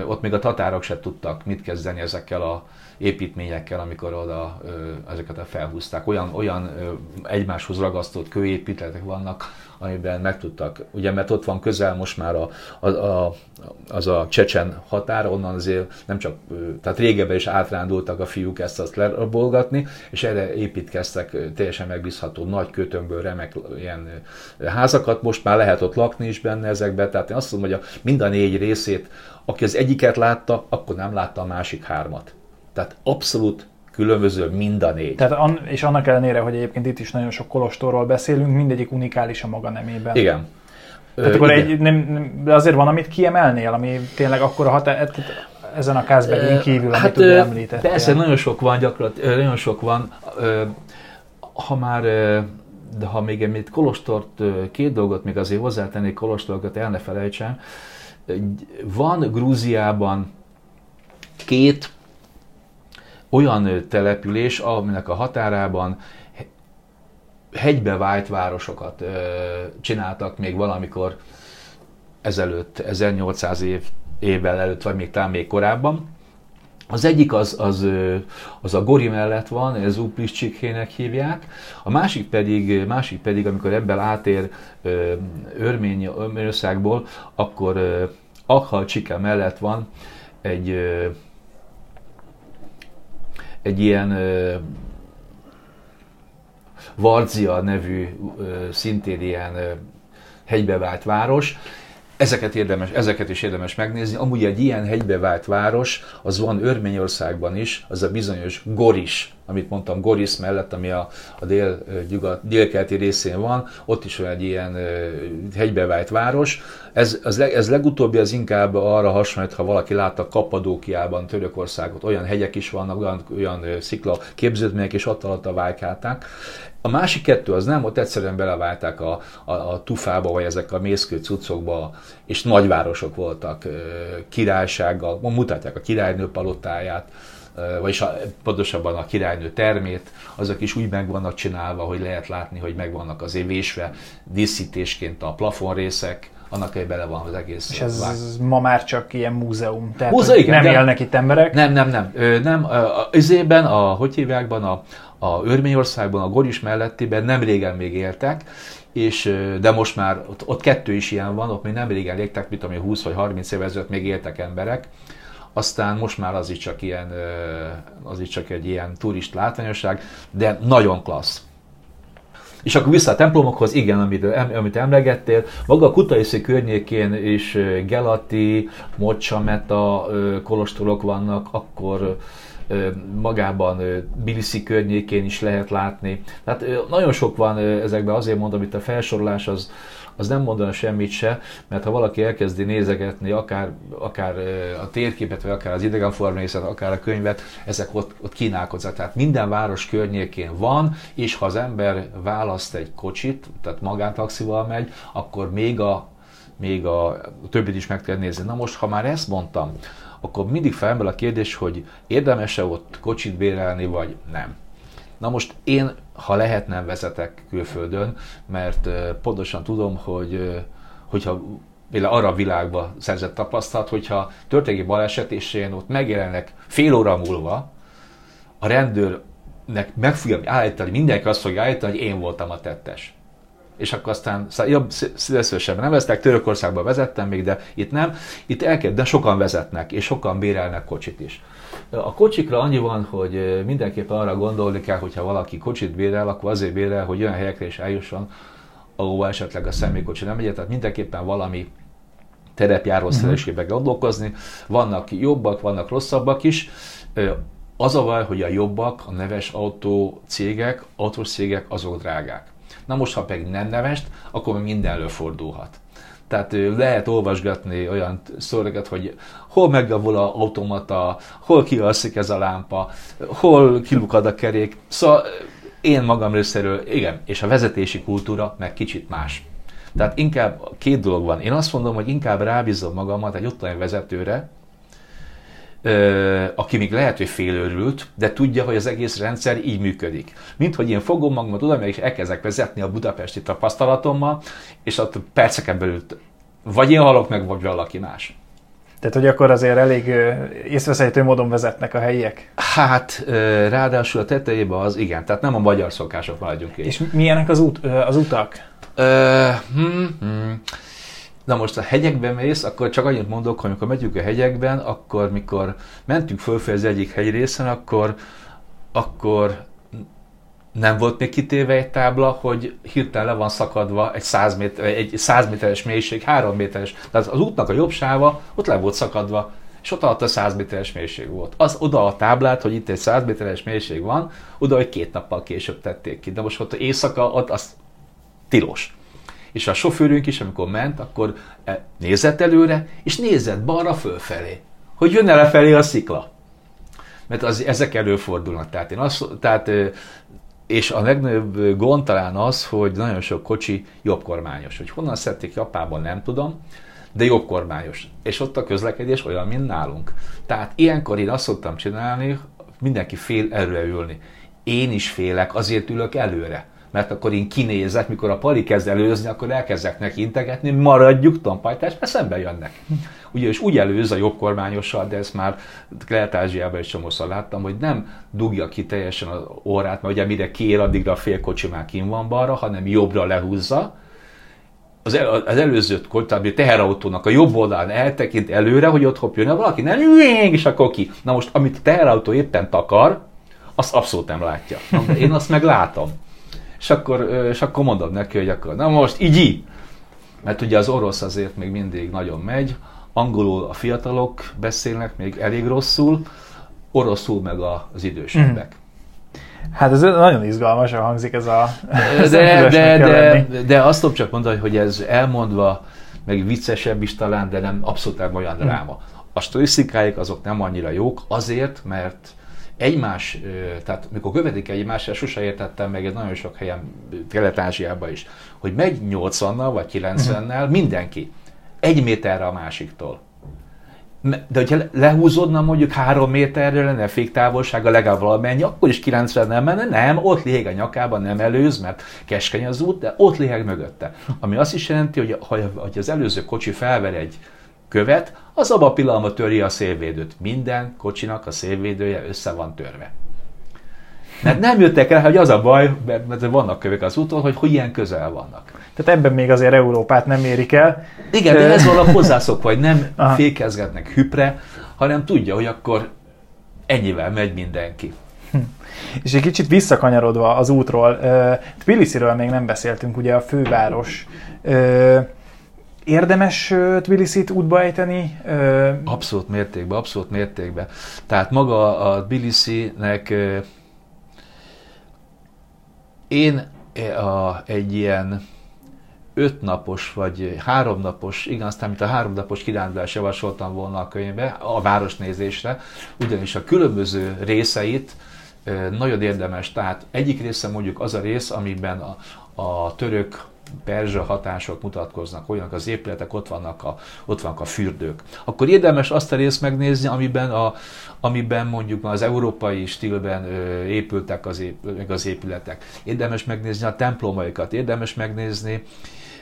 Speaker 2: ott még a tatárok se tudtak mit kezdeni ezekkel a építményekkel, amikor oda ezeket a felhúzták. Olyan, olyan egymáshoz ragasztott kőépítletek vannak, amiben meg tudtak, ugye mert ott van közel most már a, a, a, az a csecsen határ, onnan azért nem csak, tehát régebben is átrándultak a fiúk ezt azt lerabolgatni, és erre építkeztek teljesen megbízható nagy kötömből remek ilyen házakat, most már lehet ott lakni is benne ezekben, tehát én azt mondom, hogy a, mind a négy részét, aki az egyiket látta, akkor nem látta a másik hármat. Tehát abszolút különböző mind a négy.
Speaker 1: Tehát an, és annak ellenére, hogy egyébként itt is nagyon sok kolostorról beszélünk, mindegyik unikális a maga nemében.
Speaker 2: Igen.
Speaker 1: Tehát akkor egy, nem, nem, de azért van, amit kiemelnél, ami tényleg akkor a határ, ezen a Kázbegin kívül, amit hát, ugye említettél.
Speaker 2: Persze, nagyon sok van gyakorlatilag, nagyon sok van. Ha már, de ha még említ Kolostort, két dolgot még azért hozzátennék Kolostorokat, el ne felejtsem. Van Grúziában két olyan település, aminek a határában hegybe vájt városokat csináltak még valamikor ezelőtt, 1800 év, évvel előtt, vagy még talán még korábban. Az egyik az, az, az a Gori mellett van, ez Upliscsikhének hívják, a másik pedig, másik pedig amikor ebből átér Örményországból, akkor Akhal Csike mellett van egy egy ilyen Varzia nevű, szintén ilyen hegybevált város, Ezeket, érdemes, ezeket is érdemes megnézni. Amúgy egy ilyen hegybevált város, az van Örményországban is, az a bizonyos Goris, amit mondtam, Goris mellett, ami a, a dél, délkeleti részén van, ott is van egy ilyen hegybevált város. Ez, az, ez legutóbbi az inkább arra hasonlít, ha valaki látta Kapadókiában, Törökországot, olyan hegyek is vannak, olyan, olyan szikla képződmények, és ott alatt a vájkálták. A másik kettő az nem, ott egyszerűen beleválták a, a, a tufába, vagy ezek a mészkő cuccokba, és nagyvárosok voltak, királysággal, mutatják a királynő palotáját, vagyis a, pontosabban a királynő termét, azok is úgy meg vannak csinálva, hogy lehet látni, hogy meg vannak azért vésve díszítésként a plafonrészek, annak hogy bele van az egész.
Speaker 1: És ez vág. ma már csak ilyen múzeum,
Speaker 2: tehát Múze, igen,
Speaker 1: nem élnek itt emberek?
Speaker 2: Nem, nem, nem. Ö, nem, az a, hogy hívjákban, a, a Örményországban, a Goris mellettiben nem régen még éltek, és, de most már ott, ott kettő is ilyen van, ott még nem régen éltek, mint ami 20 vagy 30 éve ezelőtt még éltek emberek, aztán most már az is csak, ilyen, az is csak egy ilyen turist látványosság, de nagyon klassz. És akkor vissza a templomokhoz, igen, amit, amit emlegettél, maga a Kutaiszi környékén is Gelati, Mocsameta kolostorok vannak, akkor magában Biliszi környékén is lehet látni. Tehát nagyon sok van ezekben, azért mondom, itt a felsorolás az, az nem mondana semmit se, mert ha valaki elkezdi nézegetni akár, akár a térképet, vagy akár az idegenformészetet, akár a könyvet, ezek ott, ott kínálkoznak. Tehát minden város környékén van, és ha az ember választ egy kocsit, tehát magántaxival megy, akkor még a még a többit is meg kell nézni. Na most, ha már ezt mondtam, akkor mindig felmerül a kérdés, hogy érdemes-e ott kocsit bérelni, vagy nem. Na most én, ha lehet, nem vezetek külföldön, mert pontosan tudom, hogy hogyha például arra a világba szerzett tapasztalat, hogyha történik baleset, és én ott megjelennek fél óra múlva, a rendőrnek meg fogja állítani, mindenki azt fogja állítani, hogy én voltam a tettes és akkor aztán jobb szíveszősebben nem vesztek, Törökországban vezettem még, de itt nem. Itt elkezd, de sokan vezetnek, és sokan bérelnek kocsit is. A kocsikra annyi van, hogy mindenképpen arra gondolni kell, hogyha valaki kocsit bérel, akkor azért bérel, hogy olyan helyekre is eljusson, ahol esetleg a személykocsi nem megy, tehát mindenképpen valami terepjáró uh-huh. szeresébe gondolkozni. Vannak jobbak, vannak rosszabbak is. Az a baj, hogy a jobbak, a neves autó cégek, autós cégek, azok drágák. Na most, ha pedig nem nevest, akkor minden előfordulhat. Tehát lehet olvasgatni olyan szóreket, hogy hol megjavul a automata, hol kialszik ez a lámpa, hol kilukad a kerék. Szóval én magam részéről, igen, és a vezetési kultúra meg kicsit más. Tehát inkább két dolog van. Én azt mondom, hogy inkább rábízom magamat egy ottani vezetőre, aki még lehet, hogy félőrült, de tudja, hogy az egész rendszer így működik. Mint hogy én fogom magamat oda, és elkezdek vezetni a budapesti tapasztalatommal, és ott perceken belül vagy én halok meg, vagy valaki más.
Speaker 1: Tehát, hogy akkor azért elég észveszejtő módon vezetnek a helyiek?
Speaker 2: Hát, ráadásul a tetejében az igen, tehát nem a magyar szokások maradjunk
Speaker 1: És milyenek az, út, az utak?
Speaker 2: Uh, hmm, hmm. Na most a hegyekben mész, akkor csak annyit mondok, hogy amikor megyünk a hegyekben, akkor mikor mentünk fölfelé az egyik hegyrészen, akkor, akkor nem volt még kitéve egy tábla, hogy hirtelen le van szakadva egy 100, méter, egy 100 méteres mélység, 3 méteres, tehát az útnak a jobb sáva ott le volt szakadva, és ott alatt a 100 méteres mélység volt. Az oda a táblát, hogy itt egy 100 méteres mélység van, oda, hogy két nappal később tették ki. De most ott éjszaka, ott az tilos és a sofőrünk is, amikor ment, akkor e, nézett előre, és nézett balra fölfelé, hogy jönne lefelé a szikla. Mert az, ezek előfordulnak. Tehát, én azt, tehát és a legnagyobb gond talán az, hogy nagyon sok kocsi jobbkormányos. Hogy honnan szedték Japánban, nem tudom, de jobbkormányos. És ott a közlekedés olyan, mint nálunk. Tehát ilyenkor én azt szoktam csinálni, mindenki fél előre ülni. Én is félek, azért ülök előre mert akkor én kinézek, mikor a pali kezd előzni, akkor elkezdek neki integetni, maradjuk tampajtás, mert szembe jönnek. Ugye, és úgy előz a jobb kormányossal, de ezt már Kelet-Ázsiában is csomószor láttam, hogy nem dugja ki teljesen az órát, mert ugye mire kér, addigra a fél kocsi már kim van balra, hanem jobbra lehúzza, az, el, az előző korábbi teherautónak a jobb oldalán eltekint előre, hogy ott hopp jön, valaki nem, és akkor ki. Na most, amit a teherautó éppen takar, azt abszolút nem látja. Na, de én azt meg látom és akkor, és akkor mondod neki, hogy akkor na most így, mert ugye az orosz azért még mindig nagyon megy, angolul a fiatalok beszélnek még elég rosszul, oroszul meg az idősebbek. Mm.
Speaker 1: Hát ez nagyon izgalmasan hangzik ez a...
Speaker 2: De, *laughs* de, de, de, de azt tudom csak mondani, hogy ez elmondva, meg viccesebb is talán, de nem abszolút nem olyan mhm. dráma. A statisztikáik azok nem annyira jók, azért, mert egymás, tehát mikor követik egymást, sose értettem meg, ez nagyon sok helyen, Kelet-Ázsiában is, hogy megy 80-nal vagy 90-nel mindenki, egy méterre a másiktól. De hogyha lehúzódna mondjuk három méterre lenne féktávolsága legalább valamennyi, akkor is 90 nem menne, nem, ott léheg a nyakában, nem előz, mert keskeny az út, de ott léheg mögötte. Ami azt is jelenti, hogy, hogy az előző kocsi felver egy követ, az abban a pillanatban töri a szélvédőt. Minden kocsinak a szélvédője össze van törve. Mert nem jöttek el, hogy az a baj, mert vannak kövek az úton, hogy, hogy ilyen közel vannak.
Speaker 1: Tehát ebben még azért Európát nem érik el.
Speaker 2: Igen, de ez valami hozzászok, hogy nem *laughs* Aha. fékezgetnek hüpre, hanem tudja, hogy akkor ennyivel megy mindenki. Hm.
Speaker 1: És egy kicsit visszakanyarodva az útról, Tbilisiről még nem beszéltünk, ugye a főváros Érdemes Tbilisit útba ejteni?
Speaker 2: Abszolút mértékben, abszolút mértékben. Tehát maga a Tbilisi-nek én a, egy ilyen öt napos vagy három napos, igen, aztán mint a három napos kirándulás javasoltam volna a könyvbe, a városnézésre, ugyanis a különböző részeit nagyon érdemes. Tehát egyik része mondjuk az a rész, amiben a, a török perzsa hatások mutatkoznak, olyanok az épületek, ott vannak, a, ott vannak a fürdők. Akkor érdemes azt a részt megnézni, amiben, a, amiben mondjuk az európai stílben ö, épültek az, ép, az épületek. Érdemes megnézni a templomaikat, érdemes megnézni,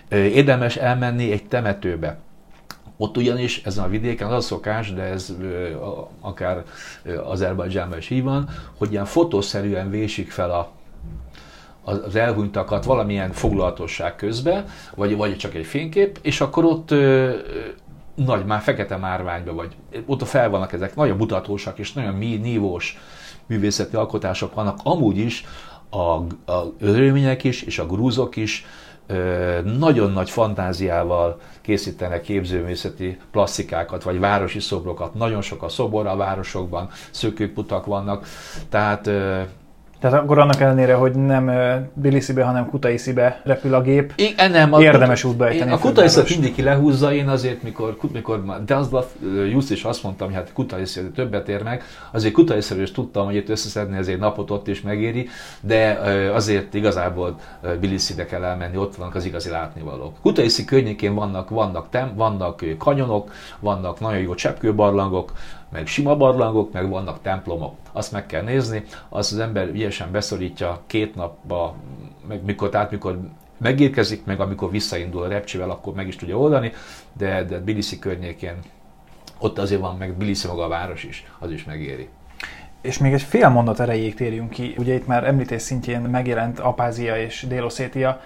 Speaker 2: ö, érdemes elmenni egy temetőbe. Ott ugyanis ezen a vidéken az a szokás, de ez ö, akár Azerbajdzsánban is így van, hogy ilyen fotószerűen vésik fel a az elhunytakat valamilyen foglalatosság közben, vagy, vagy csak egy fénykép, és akkor ott ö, nagy, már fekete márványba, vagy ott fel vannak ezek nagyon mutatósak és nagyon mi, nívós művészeti alkotások vannak. Amúgy is a, a örülmények is, és a grúzok is ö, nagyon nagy fantáziával készítenek képzőművészeti plastikákat, vagy városi szobrokat. Nagyon sok a szobor a városokban, szökőputak vannak, tehát ö,
Speaker 1: tehát akkor annak ellenére, hogy nem Bilisibe, hanem Kutaisibe repül a gép,
Speaker 2: én, nem,
Speaker 1: érdemes útba ejteni.
Speaker 2: A Kutaiszi mindig lehúzza, én azért, mikor, mikor Dazlaf Jussz is azt mondtam, hogy hát Kutaiszi többet ér meg, azért Kutaiszi is tudtam, hogy itt összeszedni ezért napot ott is megéri, de azért igazából Bilisibe kell elmenni, ott vannak az igazi látnivalók. Kutaiszi környékén vannak, vannak, tem, vannak kanyonok, vannak nagyon jó cseppkőbarlangok, meg sima barlangok, meg vannak templomok. Azt meg kell nézni, azt az ember ügyesen beszorítja két napba, meg mikor, tehát mikor megérkezik, meg amikor visszaindul a repcsivel, akkor meg is tudja oldani, de, de Bilisi környékén ott azért van, meg Bilisi maga a város is, az is megéri.
Speaker 1: És még egy fél mondat erejéig térjünk ki. Ugye itt már említés szintjén megjelent Apázia és Déloszétia.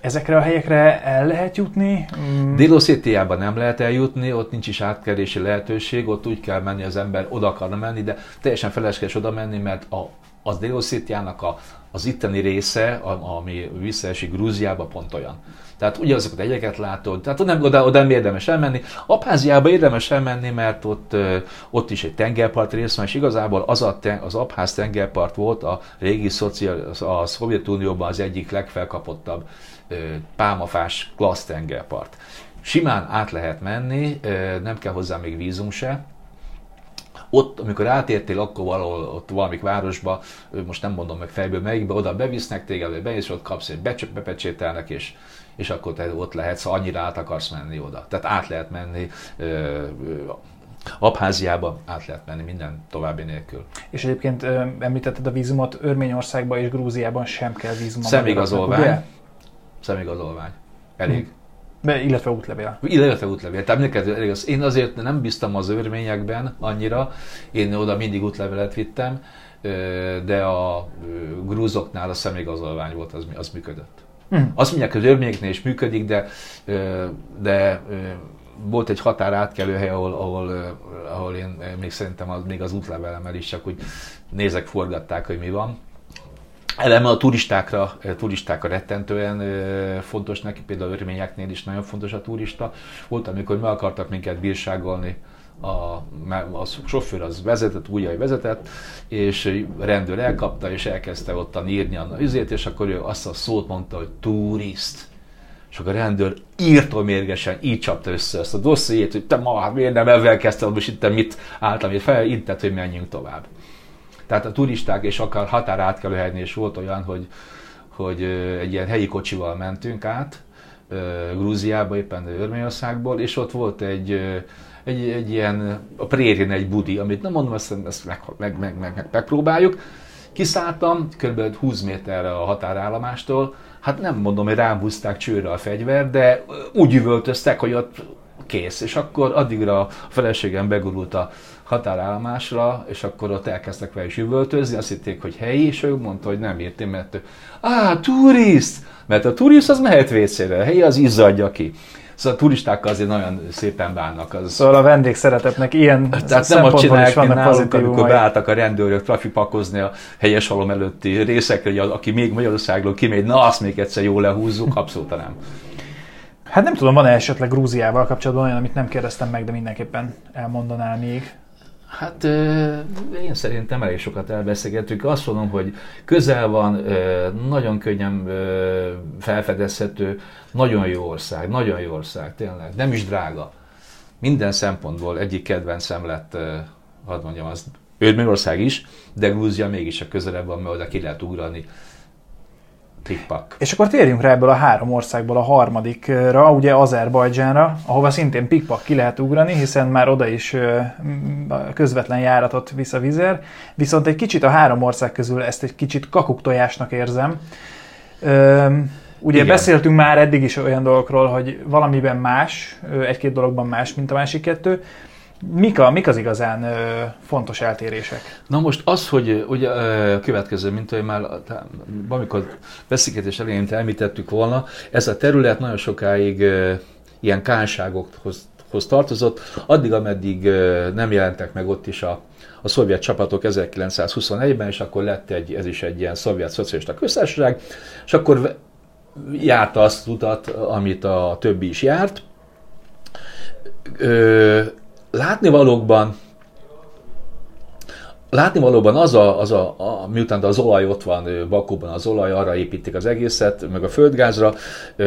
Speaker 1: Ezekre a helyekre el lehet jutni?
Speaker 2: Mm. Délosszétiában nem lehet eljutni, ott nincs is átkerési lehetőség, ott úgy kell menni, az ember oda akarna menni, de teljesen felesleges oda menni, mert a, az Délosszétiának a, az itteni része, ami visszaesik Grúziába, pont olyan. Tehát ugyanazokat egyeket látod, tehát nem, oda, oda nem érdemes elmenni. Abháziába érdemes elmenni, mert ott, ott is egy tengerpart rész van, és igazából az a, az Abház tengerpart volt a régi szociál, a Szovjetunióban az egyik legfelkapottabb pálmafás klassz tengerpart. Simán át lehet menni, nem kell hozzá még vízum se, ott, amikor átértél, akkor valahol ott valamik városba, most nem mondom meg fejből melyikbe, oda bevisznek téged, vagy bevisz, ott kapsz egy bepecsételnek, és, és akkor te ott lehetsz, ha annyira át akarsz menni oda. Tehát át lehet menni, Abháziába át lehet menni minden további nélkül.
Speaker 1: És egyébként említetted a vízumot, Örményországban és Grúziában sem kell vízum.
Speaker 2: Szemigazolvány szemigazolvány. Elég. Hm.
Speaker 1: Be, illetve útlevél.
Speaker 2: Illetve útlevél. Tehát neked elég az. Én azért nem bíztam az örményekben annyira, én oda mindig útlevelet vittem, de a grúzoknál a személyigazolvány volt, az, az működött. Mm. Azt mondják, hogy örményeknél is működik, de, de volt egy határ átkelő hely, ahol, ahol, ahol én még szerintem az, még az útlevelemmel is csak úgy nézek, forgatták, hogy mi van eleme a turistákra, eh, turistákra rettentően eh, fontos neki, például örményeknél is nagyon fontos a turista. Volt, amikor meg akartak minket bírságolni, a, a sofőr az vezetett, újjai vezetett, és rendőr elkapta, és elkezdte ottan írni a üzét, és akkor ő azt a szót mondta, hogy turiszt. És akkor a rendőr írtó mérgesen így csapta össze ezt a dossziét, hogy te ma miért nem ezzel kezdtem, most itt mit álltam, hogy felintett, hogy menjünk tovább. Tehát a turisták és akár határ átkelőhelynél is volt olyan, hogy, hogy egy ilyen helyi kocsival mentünk át, Grúziába, éppen Örményországból, és ott volt egy, egy, egy ilyen, a prérien egy budi, amit nem mondom, ezt, ezt meg, meg, meg, meg, meg, megpróbáljuk. Kiszálltam, kb. 20 méterre a határállomástól, hát nem mondom, hogy rám húzták csőre a fegyver, de úgy üvöltöztek, hogy ott kész. És akkor addigra a feleségem begurult a határállomásra, és akkor ott elkezdtek vele is üvöltözni, azt hitték, hogy helyi, és ő mondta, hogy nem érti, mert ő, á, turiszt! Mert a turist az mehet vécére, a helyi az izzadja ki. Szóval a turistákkal azért nagyon szépen bánnak. Az...
Speaker 1: Szóval a vendégszeretetnek ilyen
Speaker 2: Tehát nem azt csinálják, mint nálunk, amikor beálltak a rendőrök trafipakozni a helyes halom előtti részekre, hogy aki még Magyarországról kimegy, na azt még egyszer jól lehúzzuk, abszolút nem.
Speaker 1: Hát nem tudom, van-e esetleg Grúziával kapcsolatban olyan, amit nem kérdeztem meg, de mindenképpen elmondanál még?
Speaker 2: Hát én szerintem elég sokat elbeszélgettük. Azt mondom, hogy közel van, nagyon könnyen felfedezhető, nagyon jó ország, nagyon jó ország, tényleg. Nem is drága. Minden szempontból egyik kedvencem lett, hadd mondjam azt, Örményország is, de Grúzia mégis a közelebb van, mert oda ki lehet ugrani
Speaker 1: Pikpak. És akkor térjünk rá ebből a három országból a harmadikra, ugye Azerbajdzsánra, ahova szintén pikpak ki lehet ugrani, hiszen már oda is közvetlen járatot visz a vizer, viszont egy kicsit a három ország közül ezt egy kicsit kakuktojásnak érzem. Ugye Igen. beszéltünk már eddig is olyan dolgokról, hogy valamiben más, egy-két dologban más, mint a másik kettő. Mik, a, mik az igazán ö, fontos eltérések?
Speaker 2: Na most az, hogy ugye a következő, mint hogy már amikor beszélgetés elején említettük volna, ez a terület nagyon sokáig ö, ilyen kánságokhoz hoz tartozott, addig, ameddig ö, nem jelentek meg ott is a, a szovjet csapatok 1921-ben, és akkor lett egy, ez is egy ilyen szovjet szocialista köztársaság, és akkor járta azt utat, amit a többi is járt. Ö, látnivalókban Látnivalóban az a, az a, a, miután az olaj ott van Bakóban, az olaj, arra építik az egészet, meg a földgázra,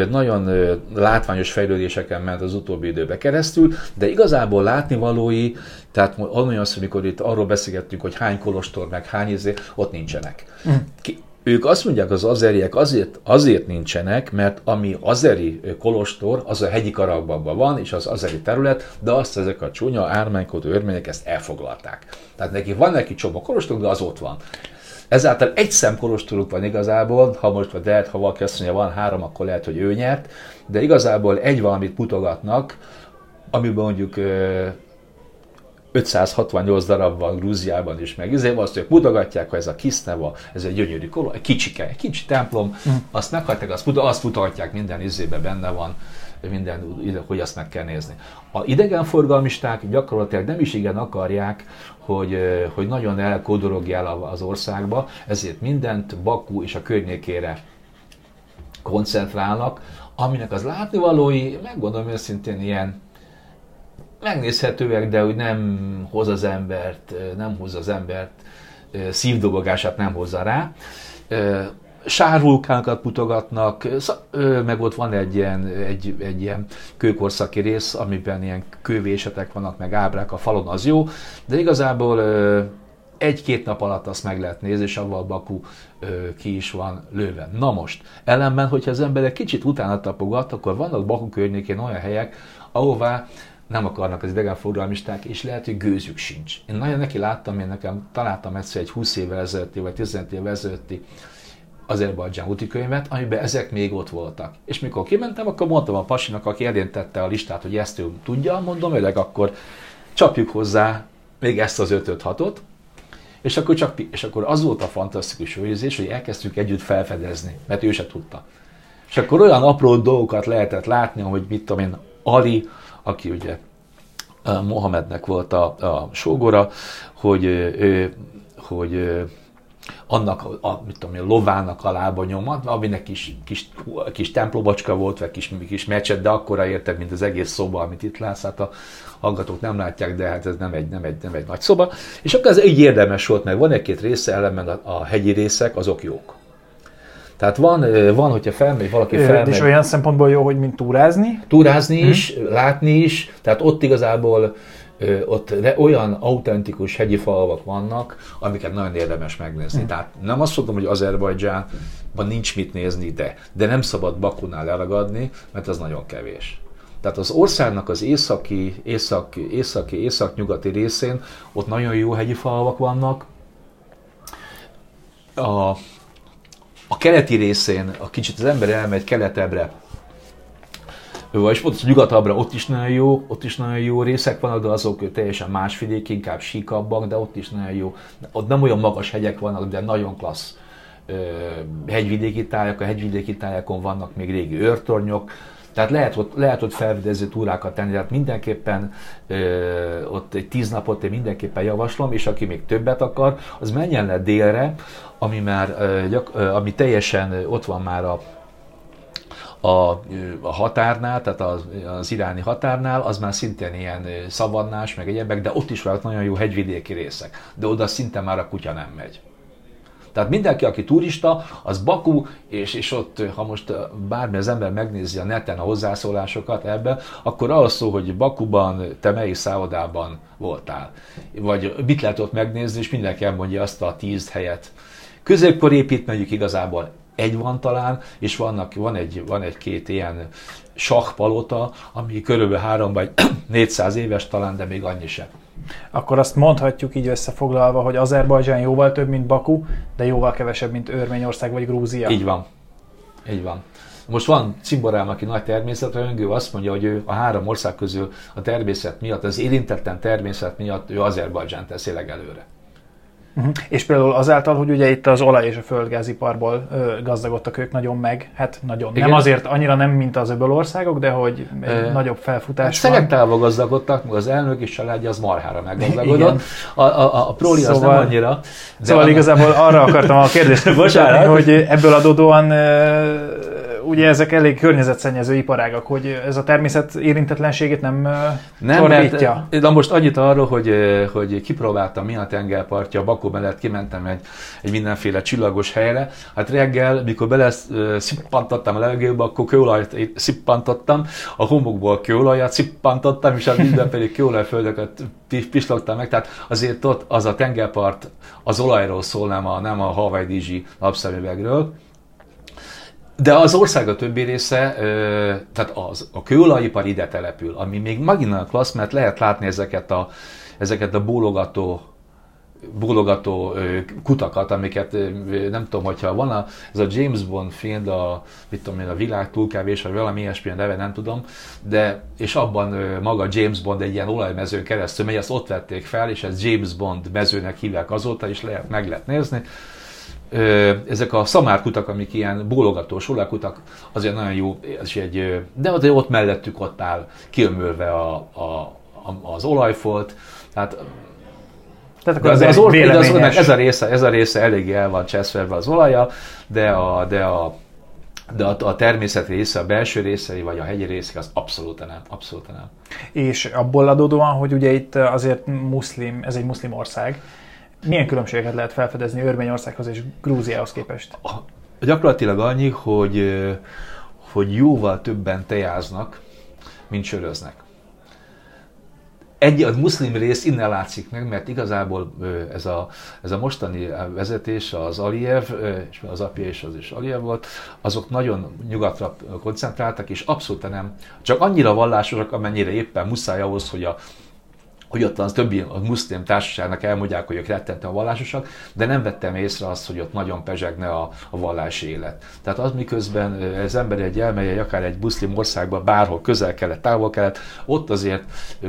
Speaker 2: nagyon látványos fejlődéseken ment az utóbbi időbe keresztül, de igazából látnivalói, tehát olyan az, amikor itt arról beszélgettünk, hogy hány kolostor, meg hány izé, ott nincsenek. Mm. Ki, ők azt mondják, az azeriek azért, azért nincsenek, mert ami azeri kolostor, az a hegyi karakban van, és az azeri terület, de azt ezek a csúnya ármánykodó örmények ezt elfoglalták. Tehát neki van neki csomó kolostor, de az ott van. Ezáltal egy szem kolostoruk van igazából, ha most vagy lehet, ha valaki azt mondja, van három, akkor lehet, hogy ő nyert, de igazából egy valamit mutogatnak, amiben mondjuk 568 darab van Grúziában is, meg ezért azt ők mutogatják, hogy ez a Kiszneva, ez egy gyönyörű koló, egy kicsike, egy kicsi templom, mm. azt meghagyták, azt, azt mutatják, minden izébe benne van, minden, hogy azt meg kell nézni. A idegenforgalmisták gyakorlatilag nem is igen akarják, hogy, hogy nagyon elkódorogjál az országba, ezért mindent Bakú és a környékére koncentrálnak, aminek az látnivalói, megmondom őszintén, ilyen megnézhetőek, de hogy nem hoz az embert, nem hoz az embert, szívdobogását nem hozza rá. Sárvulkánokat mutogatnak, meg ott van egy ilyen, egy, egy ilyen kőkorszaki rész, amiben ilyen kővésetek vannak, meg ábrák a falon, az jó, de igazából egy-két nap alatt azt meg lehet nézni, és avval Baku ki is van lőve. Na most, ellenben, hogyha az ember egy kicsit utána tapogat, akkor vannak Baku környékén olyan helyek, ahová nem akarnak az idegenforgalmisták, és lehet, hogy gőzük sincs. Én nagyon neki láttam, én nekem találtam egyszer egy 20 évvel ezelőtti, vagy 15 évvel ezelőtti Azerbajdzsán úti könyvet, amiben ezek még ott voltak. És mikor kimentem, akkor mondtam a pasinak, aki elén a listát, hogy ezt ő tudja, mondom, hogy akkor csapjuk hozzá még ezt az 5 6 és akkor, csak, és akkor az volt a fantasztikus érzés, hogy elkezdtük együtt felfedezni, mert ő se tudta. És akkor olyan apró dolgokat lehetett látni, hogy mit tudom én, Ali, aki ugye Mohamednek volt a, a sógora, hogy, ő, hogy annak a, mit tudom, a lovának a lába nyomat, aminek kis, kis, kis templomocska volt, vagy kis, kis meccset, de akkora érted, mint az egész szoba, amit itt látsz, hát a hallgatók nem látják, de hát ez nem egy, nem egy, nem egy nagy szoba. És akkor ez így érdemes volt, meg van egy-két része, ellenben a, a hegyi részek, azok jók. Tehát van, van hogyha felmegy, valaki felmegy.
Speaker 1: És olyan szempontból jó, hogy mint túrázni?
Speaker 2: Túrázni mm. is, látni is, tehát ott igazából ott olyan autentikus hegyi falvak vannak, amiket nagyon érdemes megnézni. Mm. Tehát nem azt mondom, hogy Azerbajdzsánban nincs mit nézni, de, de nem szabad Bakunál elragadni, mert az nagyon kevés. Tehát az országnak az északi, észak, északi, észak-nyugati részén ott nagyon jó hegyi falvak vannak. A, a keleti részén, a kicsit az ember elmegy keletebbre, vagy ott nyugatabbra, ott is nagyon jó, ott is nagyon jó részek vannak, de azok teljesen más vidék, inkább síkabbak, de ott is nagyon jó. Ott nem olyan magas hegyek vannak, de nagyon klassz hegyvidéki tájak, a hegyvidéki tájakon vannak még régi őrtornyok, tehát lehet ott, lehet ott felvidező túrákat tenni, tehát mindenképpen ö, ott egy tíz napot én mindenképpen javaslom, és aki még többet akar, az menjen le délre, ami már ami teljesen ott van már a a, a határnál, tehát az, az iráni határnál, az már szintén ilyen szavannás, meg egyebek, de ott is vannak nagyon jó hegyvidéki részek. De oda szinte már a kutya nem megy. Tehát mindenki, aki turista, az Baku, és, és ott, ha most bármi az ember megnézi a neten a hozzászólásokat ebben, akkor az szó, hogy Bakuban, te melyik szállodában voltál. Vagy mit lehet ott megnézni, és mindenki elmondja azt a tíz helyet. Középkor építményük igazából egy van talán, és vannak, van, egy, van egy-két ilyen sakpalota, ami körülbelül három vagy *clears throat* 400 éves talán, de még annyi sem.
Speaker 1: Akkor azt mondhatjuk így összefoglalva, hogy Azerbajdzsán jóval több, mint Baku, de jóval kevesebb, mint Örményország vagy Grúzia.
Speaker 2: Így van. Így van. Most van Cimborám, aki nagy természetrajongő, azt mondja, hogy ő a három ország közül a természet miatt, az érintetlen természet miatt ő Azerbajdzsán teszi legelőre.
Speaker 1: Uh-huh. És például azáltal, hogy ugye itt az olaj és a földgáziparból ö, gazdagodtak ők nagyon meg, hát nagyon. Igen. Nem azért annyira nem, mint az öböl országok, de hogy e, nagyobb felfutás
Speaker 2: hát van. Szelektálva gazdagodtak, meg az elnök és családja az marhára meggazdagodott. A, a, a proli szóval, az nem szóval- annyira.
Speaker 1: Szóval a... igazából arra akartam a kérdést *laughs* Bocsánat, hogy ebből adódóan ugye ezek elég környezetszennyező iparágak, hogy ez a természet érintetlenségét nem, nem csorbítja?
Speaker 2: Mert, de most annyit arról, hogy, hogy kipróbáltam mi a tengerpartja, Bakó mellett kimentem egy, egy mindenféle csillagos helyre. Hát reggel, mikor bele szippantottam a levegőbe, akkor kőolajat szippantottam, a homokból kőolajat szippantottam, és a mindenféle *laughs* kőolajföldöket pislogtam meg. Tehát azért ott az a tengerpart az olajról szól, nem a, nem a Hawaii Dizsi napszemüvegről. De az ország a többi része, tehát az, a kőolajipar ide települ, ami még megint a klassz, mert lehet látni ezeket a, ezeket a bólogató bólogató kutakat, amiket nem tudom, hogyha van a, ez a James Bond film, a, mit tudom én, a világ túlkevés, vagy valami ilyesmi neve, nem tudom, de és abban maga James Bond egy ilyen olajmezőn keresztül megy, azt ott vették fel, és ez James Bond mezőnek hívják azóta, és lehet, meg lehet nézni ezek a szamárkutak, amik ilyen bólogató sulakutak, azért nagyon jó, ez egy, de azért ott mellettük ott áll kiömölve a, a, az olajfolt, tehát tehát akkor az, az, or, az, az, ez, a része, ez a része eléggé el van cseszve az olaja, de a, de a de a, a természet része, a belső részei, vagy a hegyi részek, az abszolút nem, abszolút nem.
Speaker 1: És abból adódóan, hogy ugye itt azért muszlim, ez egy muszlim ország, milyen különbségeket lehet felfedezni Örményországhoz és Grúziához képest?
Speaker 2: Gyakorlatilag annyi, hogy, hogy jóval többen tejáznak, mint söröznek. Egy, a muszlim rész innen látszik meg, mert igazából ez a, ez a mostani vezetés, az Aliyev, és az apja is az is Aliyev volt, azok nagyon nyugatra koncentráltak, és abszolút nem, csak annyira vallásosak, amennyire éppen muszáj ahhoz, hogy a hogy ott az többi a muszlim társaságnak elmondják, hogy ők rettentően vallásosak, de nem vettem észre azt, hogy ott nagyon pezsegne a, a vallási élet. Tehát az miközben az ember egy elmegy, akár egy muszlim országba, bárhol közel-kelet, távol-kelet, ott azért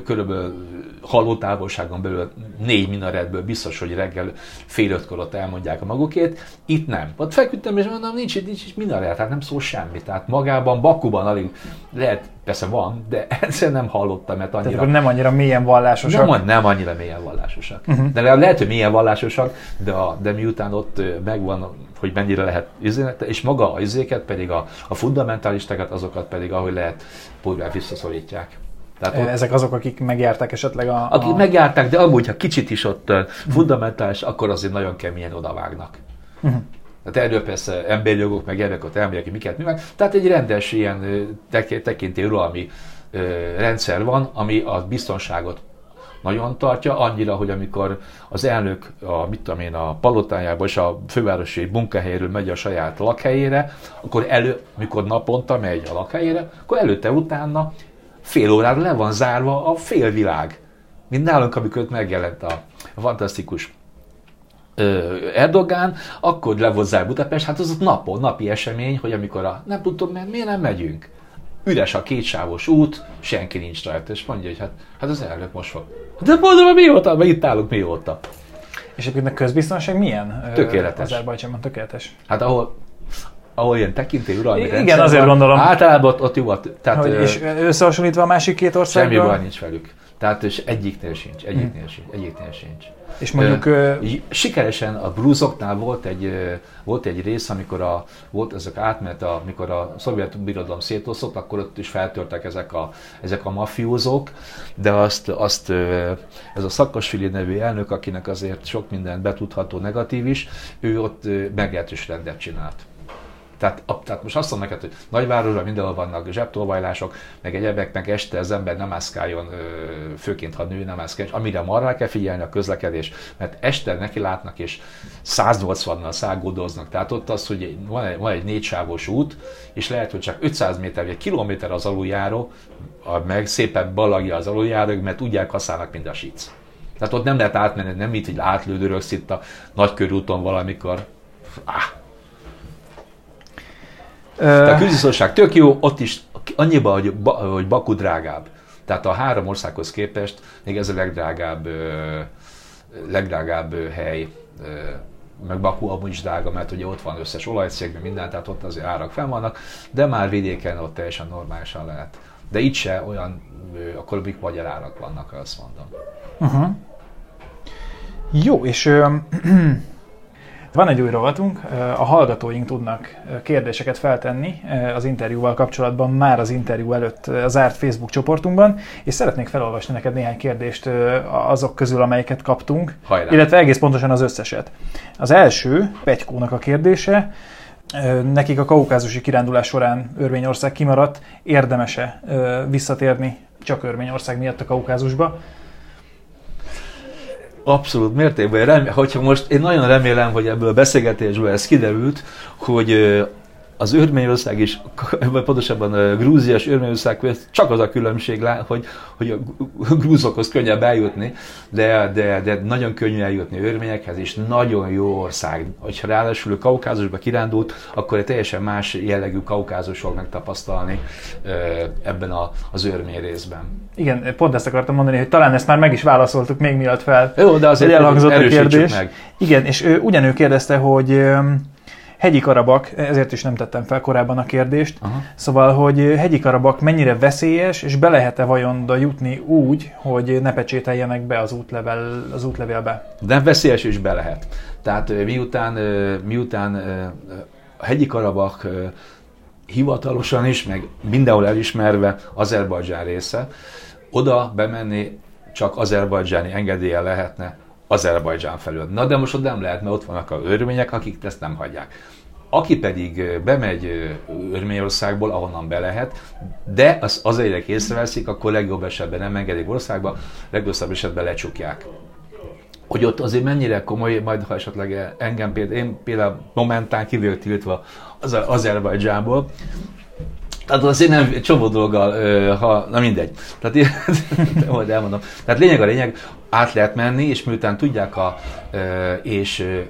Speaker 2: körülbelül haló távolságon belül négy minaretből biztos, hogy reggel fél ötkor ott elmondják a magukét. Itt nem. Ott feküdtem, és mondom, nincs, nincs, nincs minaret, tehát nem szól semmi. Tehát magában, Bakuban alig lehet Persze van, de *laughs* egyszer nem hallottam, mert annyira...
Speaker 1: Tehát nem annyira mélyen vallásosak?
Speaker 2: Nem, nem annyira mélyen vallásosak. Uh-huh. De lehet, hogy mélyen vallásosak, de, a, de miután ott megvan, hogy mennyire lehet izének, és maga a izéket pedig a, a fundamentalistákat, azokat pedig ahogy lehet, pulvár visszaszorítják.
Speaker 1: Tehát ott, Ezek azok, akik megjárták esetleg a...
Speaker 2: Akik a... megjárták, de amúgy, ha kicsit is ott fundamentális, akkor azért nagyon keményen odavágnak. Uh-huh. Tehát erről persze emberi jogok, meg ott elmegyek, miket művel. Tehát egy rendes ilyen tekintély uralmi rendszer van, ami a biztonságot nagyon tartja, annyira, hogy amikor az elnök a, mit tudom én, a palotájába és a fővárosi munkahelyéről megy a saját lakhelyére, akkor elő, mikor naponta megy a lakhelyére, akkor előtte utána fél órára le van zárva a félvilág. Mint nálunk, amikor megjelent a fantasztikus Erdogán, akkor levozzál Budapest, hát az ott napon, napi esemény, hogy amikor a, nem tudom, mert miért nem megyünk? Üres a kétsávos út, senki nincs rajta, és mondja, hogy hát, hát az elnök most fog. De mondom, hogy mióta, meg itt állunk mióta.
Speaker 1: És egyébként a közbiztonság milyen?
Speaker 2: Tökéletes.
Speaker 1: Azerbajdzsánban tökéletes.
Speaker 2: Hát ahol ahol ilyen tekintély uralmi
Speaker 1: Igen, azért van, gondolom.
Speaker 2: Általában ott, ott jó.
Speaker 1: Tehát, hogy, és összehasonlítva a másik két országgal?
Speaker 2: Semmi baj nincs velük. Tehát és egyiknél sincs, egyiknél sincs, egyiknél sincs.
Speaker 1: És mondjuk...
Speaker 2: Ö, sikeresen a bluesoknál volt egy, volt egy rész, amikor a, volt ezek átment, amikor a szovjet birodalom szétosztott, akkor ott is feltörtek ezek a, ezek a mafiózók, de azt, azt ez a Szakasvili nevű elnök, akinek azért sok minden betudható negatív is, ő ott meglehetős rendet csinált. Tehát, a, tehát most azt mondom neked, hogy nagyvárosban mindenhol vannak zsebtolvajlások, meg egyebek, meg este az ember nem mászkáljon, főként ha nő nem mászkáljon, amire marra kell figyelni a közlekedés, mert este neki látnak és 180-nal szágódoznak. Tehát ott az, hogy van egy, van egy négysávos út, és lehet, hogy csak 500 méter vagy egy kilométer az aluljáró, meg szépen balagja az aluljárók, mert tudják használnak, mint a sic. Tehát ott nem lehet átmenni, nem így, hogy átlődörögsz itt a nagykörúton valamikor. Ah, tehát a külbiztonság tök jó, ott is annyiba, hogy, hogy Baku drágább. Tehát a három országhoz képest még ez a legdrágább, legdrágább hely, meg Baku amúgy is drága, mert ugye ott van összes olajcég, minden, tehát ott azért árak fenn vannak, de már vidéken ott teljesen normálisan lehet. De itt se olyan, akkor mik magyar árak vannak, azt mondom. Uh-huh.
Speaker 1: Jó, és *clears throat* van egy új rovatunk, a hallgatóink tudnak kérdéseket feltenni az interjúval kapcsolatban már az interjú előtt a zárt Facebook csoportunkban, és szeretnék felolvasni neked néhány kérdést azok közül, amelyeket kaptunk, Hajrá. illetve egész pontosan az összeset. Az első, Pegykónak a kérdése, nekik a kaukázusi kirándulás során Örményország kimaradt, érdemese visszatérni csak Örményország miatt a Kaukázusba.
Speaker 2: Abszolút mértékben. Remé- hogyha most én nagyon remélem, hogy ebből a beszélgetésből ez kiderült, hogy az Örményország is, pontosabban Grúzia és Örményország között csak az a különbség, hogy, hogy a grúzokhoz könnyebb eljutni, de, de, de nagyon könnyű eljutni örményekhez, és nagyon jó ország. Hogyha ráadásul Kaukázusba kirándult, akkor egy teljesen más jellegű kaukázus fog megtapasztalni ebben az örmény részben.
Speaker 1: Igen, pont ezt akartam mondani, hogy talán ezt már meg is válaszoltuk még miatt fel.
Speaker 2: Jó, de azért elhangzott a kérdés. Meg.
Speaker 1: Igen, és ő, ugyanő kérdezte, hogy hegyi Karabak, ezért is nem tettem fel korábban a kérdést, Aha. szóval, hogy hegyi Karabak mennyire veszélyes, és be lehet-e vajon oda jutni úgy, hogy ne pecsételjenek be az, útlevel, az útlevélbe?
Speaker 2: De veszélyes is be lehet. Tehát miután, miután a hegyi Karabak hivatalosan is, meg mindenhol elismerve Azerbajdzsán része, oda bemenni csak azerbajdzsáni engedélye lehetne Azerbajdzsán felől. Na de most ott nem lehet, mert ott vannak a örmények, akik ezt nem hagyják. Aki pedig bemegy Örményországból, ahonnan be lehet, de az, az egyre észreveszik, akkor legjobb esetben nem engedik országba, legrosszabb esetben lecsukják. Hogy ott azért mennyire komoly, majd ha esetleg engem például, én például momentán kivők tiltva az Azerbajdzsából, tehát azért nem, csomó dolggal, ha, na mindegy. Tehát *laughs* majd elmondom. Tehát lényeg a lényeg, át lehet menni, és miután tudják a, és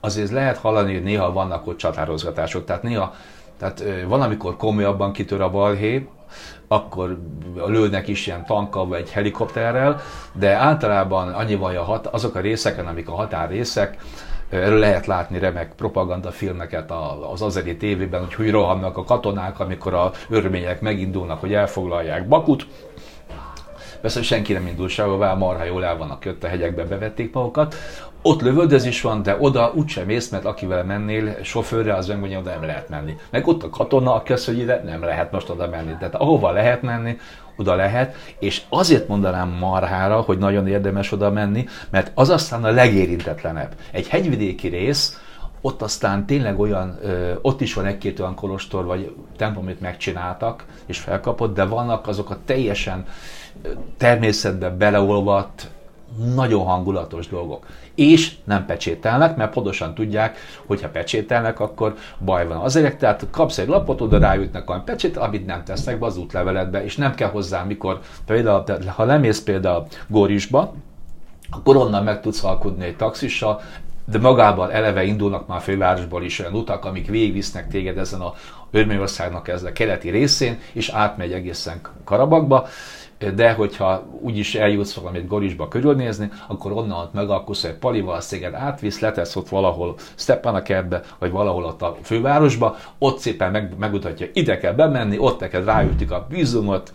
Speaker 2: azért lehet hallani, hogy néha vannak ott csatározgatások. Tehát néha, tehát van, amikor komolyabban kitör a balhé, akkor lőnek is ilyen tankkal vagy helikopterrel, de általában annyi van, hogy azok a részeken, amik a határrészek, Erről lehet látni remek propagandafilmeket az azeri tévében, hogy hogy rohannak a katonák, amikor a örmények megindulnak, hogy elfoglalják Bakut. Persze, senki nem indul sehová, marha jól el vannak jött a hegyekbe, bevették magukat. Ott lövöldözés van, de oda úgysem mész, mert akivel mennél, sofőrre, az megmondja, oda nem lehet menni. Meg ott a katona, aki azt, hogy ide nem lehet most oda menni. Tehát ahova lehet menni, oda lehet, és azért mondanám marhára, hogy nagyon érdemes oda menni, mert az aztán a legérintetlenebb. Egy hegyvidéki rész, ott aztán tényleg olyan, ott is van egy-két olyan kolostor vagy templom, amit megcsináltak és felkapott, de vannak azok a teljesen természetbe beleolvadt, nagyon hangulatos dolgok. És nem pecsételnek, mert pontosan tudják, hogy ha pecsételnek, akkor baj van. Azért, tehát kapsz egy lapot, oda rájutnak a pecsét, amit nem tesznek be az útleveledbe, és nem kell hozzá, mikor például, ha lemész például Górisba, akkor onnan meg tudsz alkudni egy taxissal, de magában eleve indulnak már fővárosból is olyan utak, amik végigvisznek téged ezen a Örményországnak ez a keleti részén, és átmegy egészen Karabakba de hogyha úgyis eljutsz valamit Gorisba körülnézni, akkor onnan ott megalkusz egy palival, széged átvisz, letesz ott valahol Stepanakerdbe, vagy valahol ott a fővárosba, ott szépen meg, megmutatja, ide kell bemenni, ott neked ráütik a vízumot,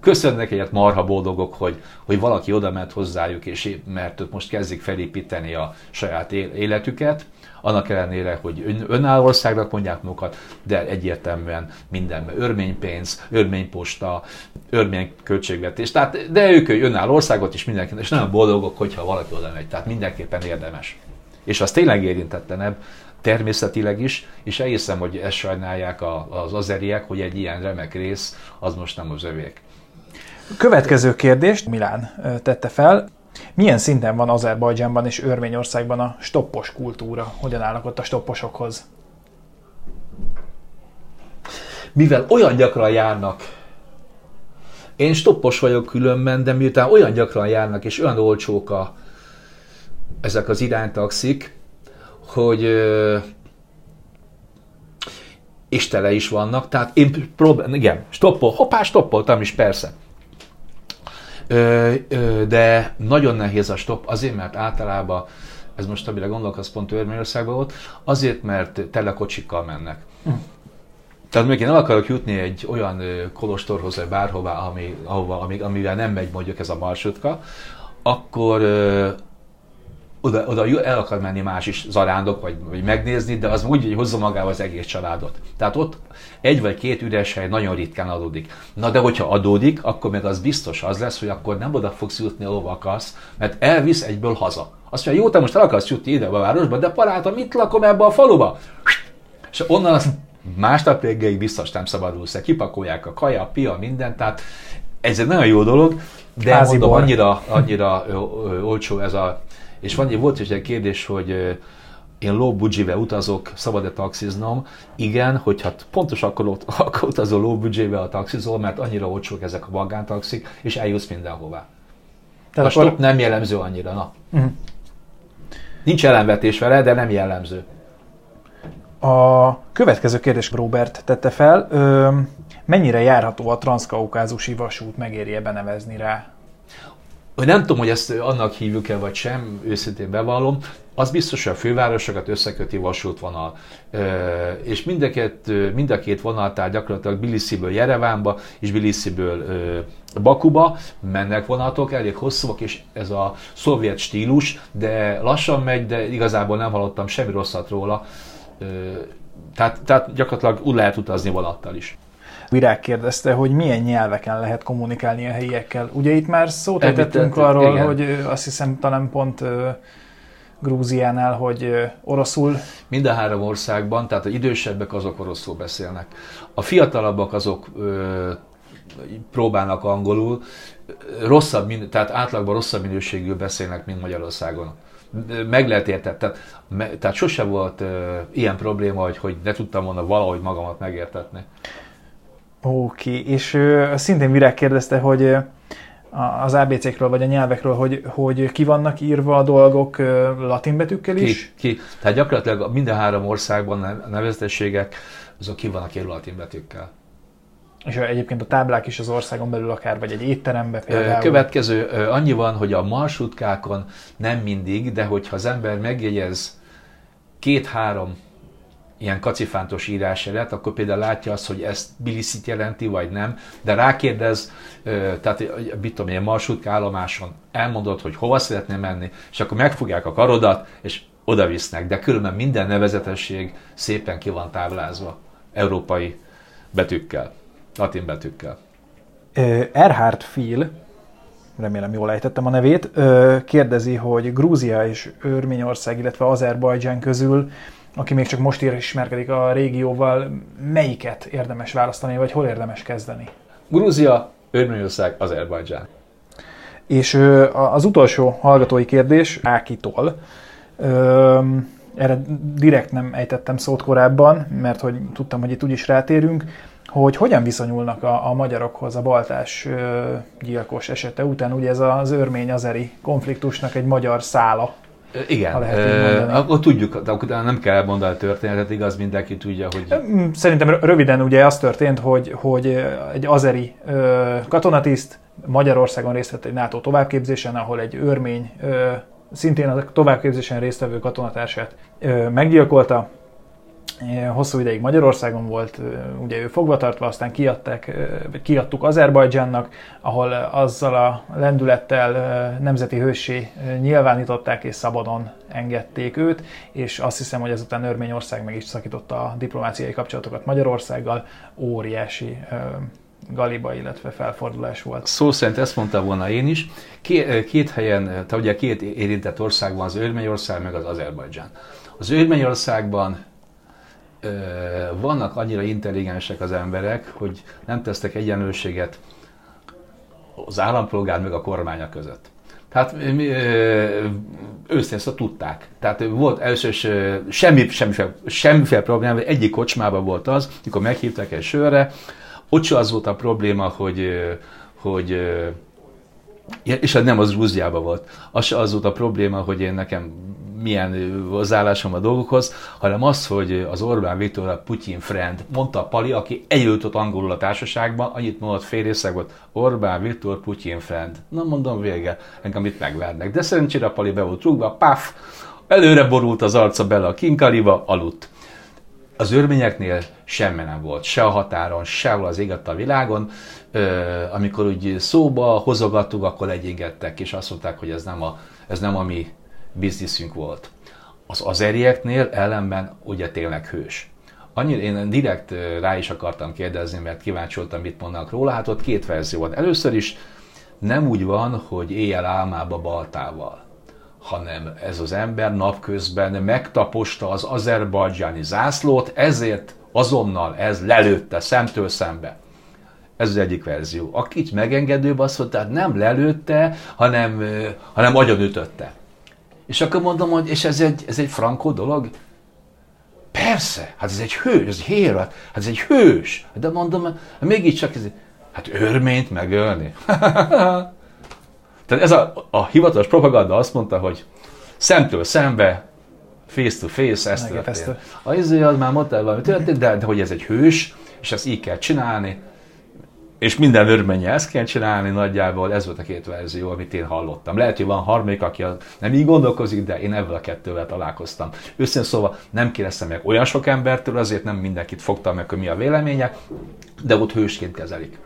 Speaker 2: köszönnek egyet, marha boldogok, hogy, hogy valaki oda ment hozzájuk, és mert most kezdik felépíteni a saját életüket, annak ellenére, hogy önálló országnak mondják magukat, de egyértelműen mindenben örménypénz, örményposta, örmény költségvetés. Tehát, de ők önálló országot is mindenki, és nagyon boldogok, hogyha valaki oda megy. Tehát mindenképpen érdemes. És az tényleg érintetlenebb, természetileg is, és elhiszem, hogy ezt sajnálják az azeriek, hogy egy ilyen remek rész az most nem az övék.
Speaker 1: Következő kérdést Milán tette fel. Milyen szinten van Azerbajdzsánban és Örményországban a stoppos kultúra? Hogyan állnak ott a stopposokhoz?
Speaker 2: Mivel olyan gyakran járnak, én stoppos vagyok különben, de miután olyan gyakran járnak és olyan olcsók a, ezek az iránytaxik, hogy tele is vannak, tehát én próbálom, igen, stoppol, hoppá, stoppoltam is, persze. De nagyon nehéz a stop, azért, mert általában, ez most amire gondolkodsz, pont Örményországban volt, azért, mert telekocsikkal mennek. Hm. Tehát még én el akarok jutni egy olyan kolostorhoz, vagy bárhová, ami, ahova, ami, amivel nem megy mondjuk ez a marsutka, akkor oda, oda el akar menni más is zarándok, vagy, vagy megnézni, de az úgy, hogy hozza magával az egész családot. Tehát ott egy vagy két üres hely nagyon ritkán adódik. Na de hogyha adódik, akkor meg az biztos az lesz, hogy akkor nem oda fogsz jutni, ahova akarsz, mert elvisz egyből haza. Azt mondja, jó, te most el akarsz jutni ide a városba, de parátom, mit lakom ebbe a faluba? És onnan az másnap reggelig biztos nem szabadulsz, kipakolják a kaja, a pia, mindent, tehát ez egy nagyon jó dolog, de Házi mondom, annyira, annyira olcsó ez a és van, volt is egy kérdés, hogy én low budgetbe utazok, szabad-e taxiznom? Igen, hogyha pontos akkor, *laughs* akkor utazol low budgetbe a taxizol, mert annyira olcsók ezek a magántaxik, és eljussz mindenhová. Tehát a akkor... stop nem jellemző annyira, na. Uh-huh. Nincs ellenvetés vele, de nem jellemző.
Speaker 1: A következő kérdés Robert tette fel. Ö, mennyire járható a transzkaukázusi vasút, megéri-e benevezni rá?
Speaker 2: Hogy nem tudom, hogy ezt annak hívjuk-e vagy sem, őszintén bevallom, az biztos, hogy a fővárosokat összeköti vasútvonal. És mind a két, mind a két vonal, tehát gyakorlatilag Bilisiből Jerevánba és Bilisiből Bakuba mennek vonatok, elég hosszúak, és ez a szovjet stílus, de lassan megy, de igazából nem hallottam semmi rosszat róla. Tehát, tehát gyakorlatilag úgy lehet utazni vonattal is.
Speaker 1: Virág kérdezte, hogy milyen nyelveken lehet kommunikálni a helyiekkel. Ugye itt már szót ejtettünk arról, igen. hogy azt hiszem talán pont Grúziánál, hogy oroszul.
Speaker 2: Mind a három országban, tehát az idősebbek azok oroszul beszélnek. A fiatalabbak azok ö, próbálnak angolul, rosszabb, tehát átlagban rosszabb minőségű beszélnek, mint Magyarországon. Meg lehet érteni. Tehát, me, tehát sose volt ö, ilyen probléma, hogy, hogy ne tudtam volna valahogy magamat megértetni.
Speaker 1: Oké, okay. és ö, szintén Virág kérdezte, hogy az ABC-kről vagy a nyelvekről, hogy, hogy ki vannak írva a dolgok latin betűkkel is?
Speaker 2: Ki, ki. Tehát gyakorlatilag minden három országban a nevezetességek, azok ki vannak írva latin betűkkel.
Speaker 1: És egyébként a táblák is az országon belül akár, vagy egy étterembe például?
Speaker 2: Következő, annyi van, hogy a marsutkákon nem mindig, de hogyha az ember megjegyez két-három ilyen kacifántos írásjelet, akkor például látja azt, hogy ezt Biliszit jelenti, vagy nem, de rákérdez, tehát mit tudom, ilyen marsrutka állomáson elmondod, hogy hova szeretné menni, és akkor megfogják a karodat, és oda visznek, de különben minden nevezetesség szépen ki van táblázva európai betűkkel, latin betűkkel.
Speaker 1: Erhard Phil, remélem jól ejtettem a nevét, kérdezi, hogy Grúzia és Örményország, illetve Azerbajdzsán közül aki még csak most ismerkedik a régióval, melyiket érdemes választani, vagy hol érdemes kezdeni?
Speaker 2: Grúzia, Örményország, Azerbajdzsán.
Speaker 1: És az utolsó hallgatói kérdés Ákitól. Erre direkt nem ejtettem szót korábban, mert hogy tudtam, hogy itt úgyis rátérünk, hogy hogyan viszonyulnak a, a magyarokhoz a baltás gyilkos esete után. Ugye ez az örmény-azeri konfliktusnak egy magyar szála
Speaker 2: igen, ha lehet akkor tudjuk, de akkor nem kell elmondani a történetet, igaz, mindenki tudja, hogy...
Speaker 1: Szerintem röviden ugye az történt, hogy, hogy egy azeri katonatiszt Magyarországon részt vett egy NATO továbbképzésen, ahol egy örmény szintén a továbbképzésen résztvevő katonatársát meggyilkolta, hosszú ideig Magyarországon volt, ugye ő fogvatartva, aztán kiadták, vagy kiadtuk Azerbajdzsánnak, ahol azzal a lendülettel nemzeti hősé nyilvánították és szabadon engedték őt, és azt hiszem, hogy ezután Örményország meg is szakította a diplomáciai kapcsolatokat Magyarországgal, óriási galiba, illetve felfordulás volt.
Speaker 2: Szó szerint ezt mondta volna én is. Két, két helyen, tehát ugye két érintett ország van, az Örményország meg az Azerbajdzsán. Az Örményországban vannak annyira intelligensek az emberek, hogy nem tesztek egyenlőséget az állampolgár meg a kormánya között. Tehát őszintén szóval tudták. Tehát volt először semmi, semmiféle, semmiféle probléma, egyik kocsmában volt az, mikor meghívtak egy sörre, ott az volt a probléma, hogy, hogy és nem az Grúziában volt. Az az volt a probléma, hogy én nekem milyen hozzáállásom a dolgokhoz, hanem az, hogy az Orbán Viktor a Putyin friend, mondta Pali, aki együtt angolul a társaságban, annyit mondott fél volt, Orbán Viktor Putyin friend. Na mondom, vége, engem itt megvernek. De szerencsére a Pali be volt rúgva, paf, előre borult az arca bele a kinkaliba, aludt. Az örményeknél semmi nem volt, se a határon, sehol az éget a világon. Ö, amikor úgy szóba hozogattuk, akkor egyégettek, és azt mondták, hogy ez nem a, ez nem a mi bizniszünk volt. Az azerieknél ellenben ugye tényleg hős. Annyira én direkt rá is akartam kérdezni, mert kíváncsi voltam, mit mondanak róla. Hát ott két verzió van. Először is nem úgy van, hogy éjjel álmába baltával hanem ez az ember napközben megtaposta az azerbajdzsáni zászlót, ezért azonnal ez lelőtte szemtől szembe. Ez az egyik verzió. Akit megengedőbb azt mondta, tehát nem lelőtte, hanem, hanem agyonütötte. És akkor mondom, hogy és ez egy, ez egy frankó dolog? Persze, hát ez egy hős, ez egy hér, hát ez egy hős. De mondom, hát mégiscsak ez, hát örményt megölni. *laughs* Tehát ez a, a hivatalos propaganda azt mondta, hogy szemtől szembe, face to face, ez történt. Az, izé, az már mondta valami történt, de, de hogy ez egy hős, és ezt így kell csinálni, és minden örménye ezt kell csinálni nagyjából, ez volt a két verzió, amit én hallottam. Lehet, hogy van harmadik, aki nem így gondolkozik, de én ebből a kettővel találkoztam. Őszintén szóval nem kérdeztem meg olyan sok embertől, azért nem mindenkit fogtam meg, hogy mi a véleménye, de ott hősként kezelik.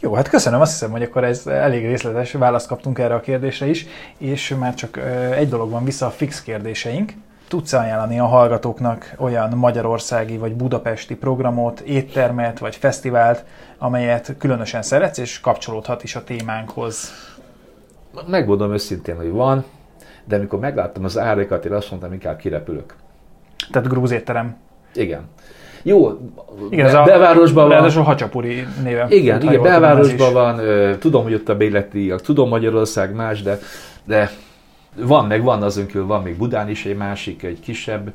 Speaker 1: Jó, hát köszönöm, azt hiszem, hogy akkor ez elég részletes választ kaptunk erre a kérdésre is, és már csak egy dolog van vissza a fix kérdéseink. Tudsz ajánlani a hallgatóknak olyan magyarországi vagy budapesti programot, éttermet vagy fesztivált, amelyet különösen szeretsz, és kapcsolódhat is a témánkhoz?
Speaker 2: Megmondom őszintén, hogy van, de amikor megláttam az árakat, én azt mondtam, inkább kirepülök.
Speaker 1: Tehát grúz étterem.
Speaker 2: Igen. Jó,
Speaker 1: igen, ez a belvárosban van. a Hacsapuri néve.
Speaker 2: Igen, igen belvárosban van, tudom, hogy ott a béletiak, tudom Magyarország más, de, de van, meg van azon kívül, van még Budán is egy másik, egy kisebb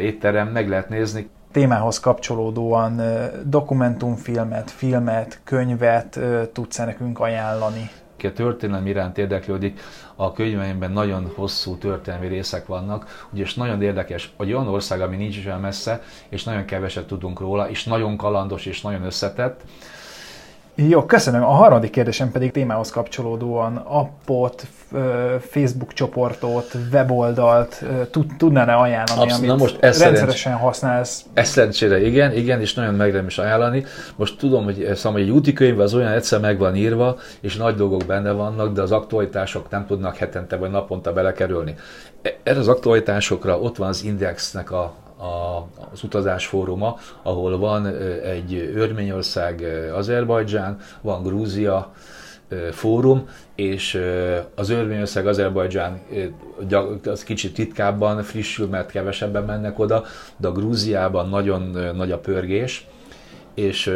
Speaker 2: étterem, meg lehet nézni.
Speaker 1: Témához kapcsolódóan dokumentumfilmet, filmet, könyvet tudsz nekünk ajánlani?
Speaker 2: Ki a történelem iránt érdeklődik, a könyveimben nagyon hosszú történelmi részek vannak, és nagyon érdekes, hogy olyan ország, ami nincs olyan messze, és nagyon keveset tudunk róla, és nagyon kalandos és nagyon összetett,
Speaker 1: jó, köszönöm. A harmadik kérdésem pedig témához kapcsolódóan appot, Facebook csoportot, weboldalt tudnál-e ajánlani, Abszolút, amit na most ezt rendszeresen szerencs... használsz?
Speaker 2: Ezt szerencsére igen, igen, és nagyon megrendelem is ajánlani. Most tudom, hogy szóval egy úti könyv az olyan egyszer meg van írva, és nagy dolgok benne vannak, de az aktualitások nem tudnak hetente vagy naponta belekerülni. E, erre az aktualitásokra ott van az Indexnek a, a, az utazás fóruma, ahol van egy Örményország, Azerbajdzsán, van Grúzia fórum, és az Örményország, Azerbajdzsán az kicsit titkábban frissül, mert kevesebben mennek oda, de a Grúziában nagyon nagy a pörgés, és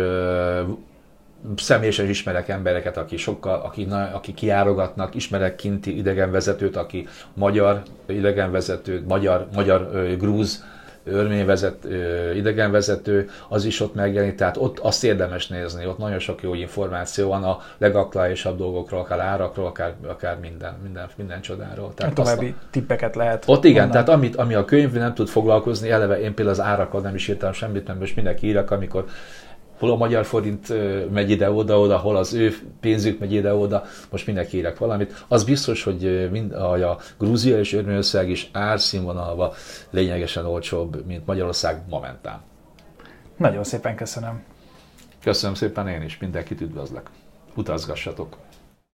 Speaker 2: személyesen ismerek embereket, aki sokkal, aki, aki kiárogatnak, ismerek kinti idegenvezetőt, aki magyar idegenvezető, magyar, magyar grúz örményvezet, idegenvezető, az is ott megjelenik, tehát ott azt érdemes nézni, ott nagyon sok jó információ van a legaktuálisabb dolgokról, akár árakról, akár, akár minden, minden, minden csodáról.
Speaker 1: Tehát további a, tippeket lehet.
Speaker 2: Ott igen, onnan. tehát amit, ami a könyv nem tud foglalkozni, eleve én például az árakkal nem is írtam semmit, mert most mindenki írek, amikor hol a magyar forint megy ide-oda-oda, hol az ő pénzük megy ide-oda, most mindenki érek valamit. Az biztos, hogy mind, a Grúzia és Örményország is árszínvonalva lényegesen olcsóbb, mint Magyarország momentán.
Speaker 1: Nagyon szépen köszönöm.
Speaker 2: Köszönöm szépen én is, mindenkit üdvözlök. Utazgassatok!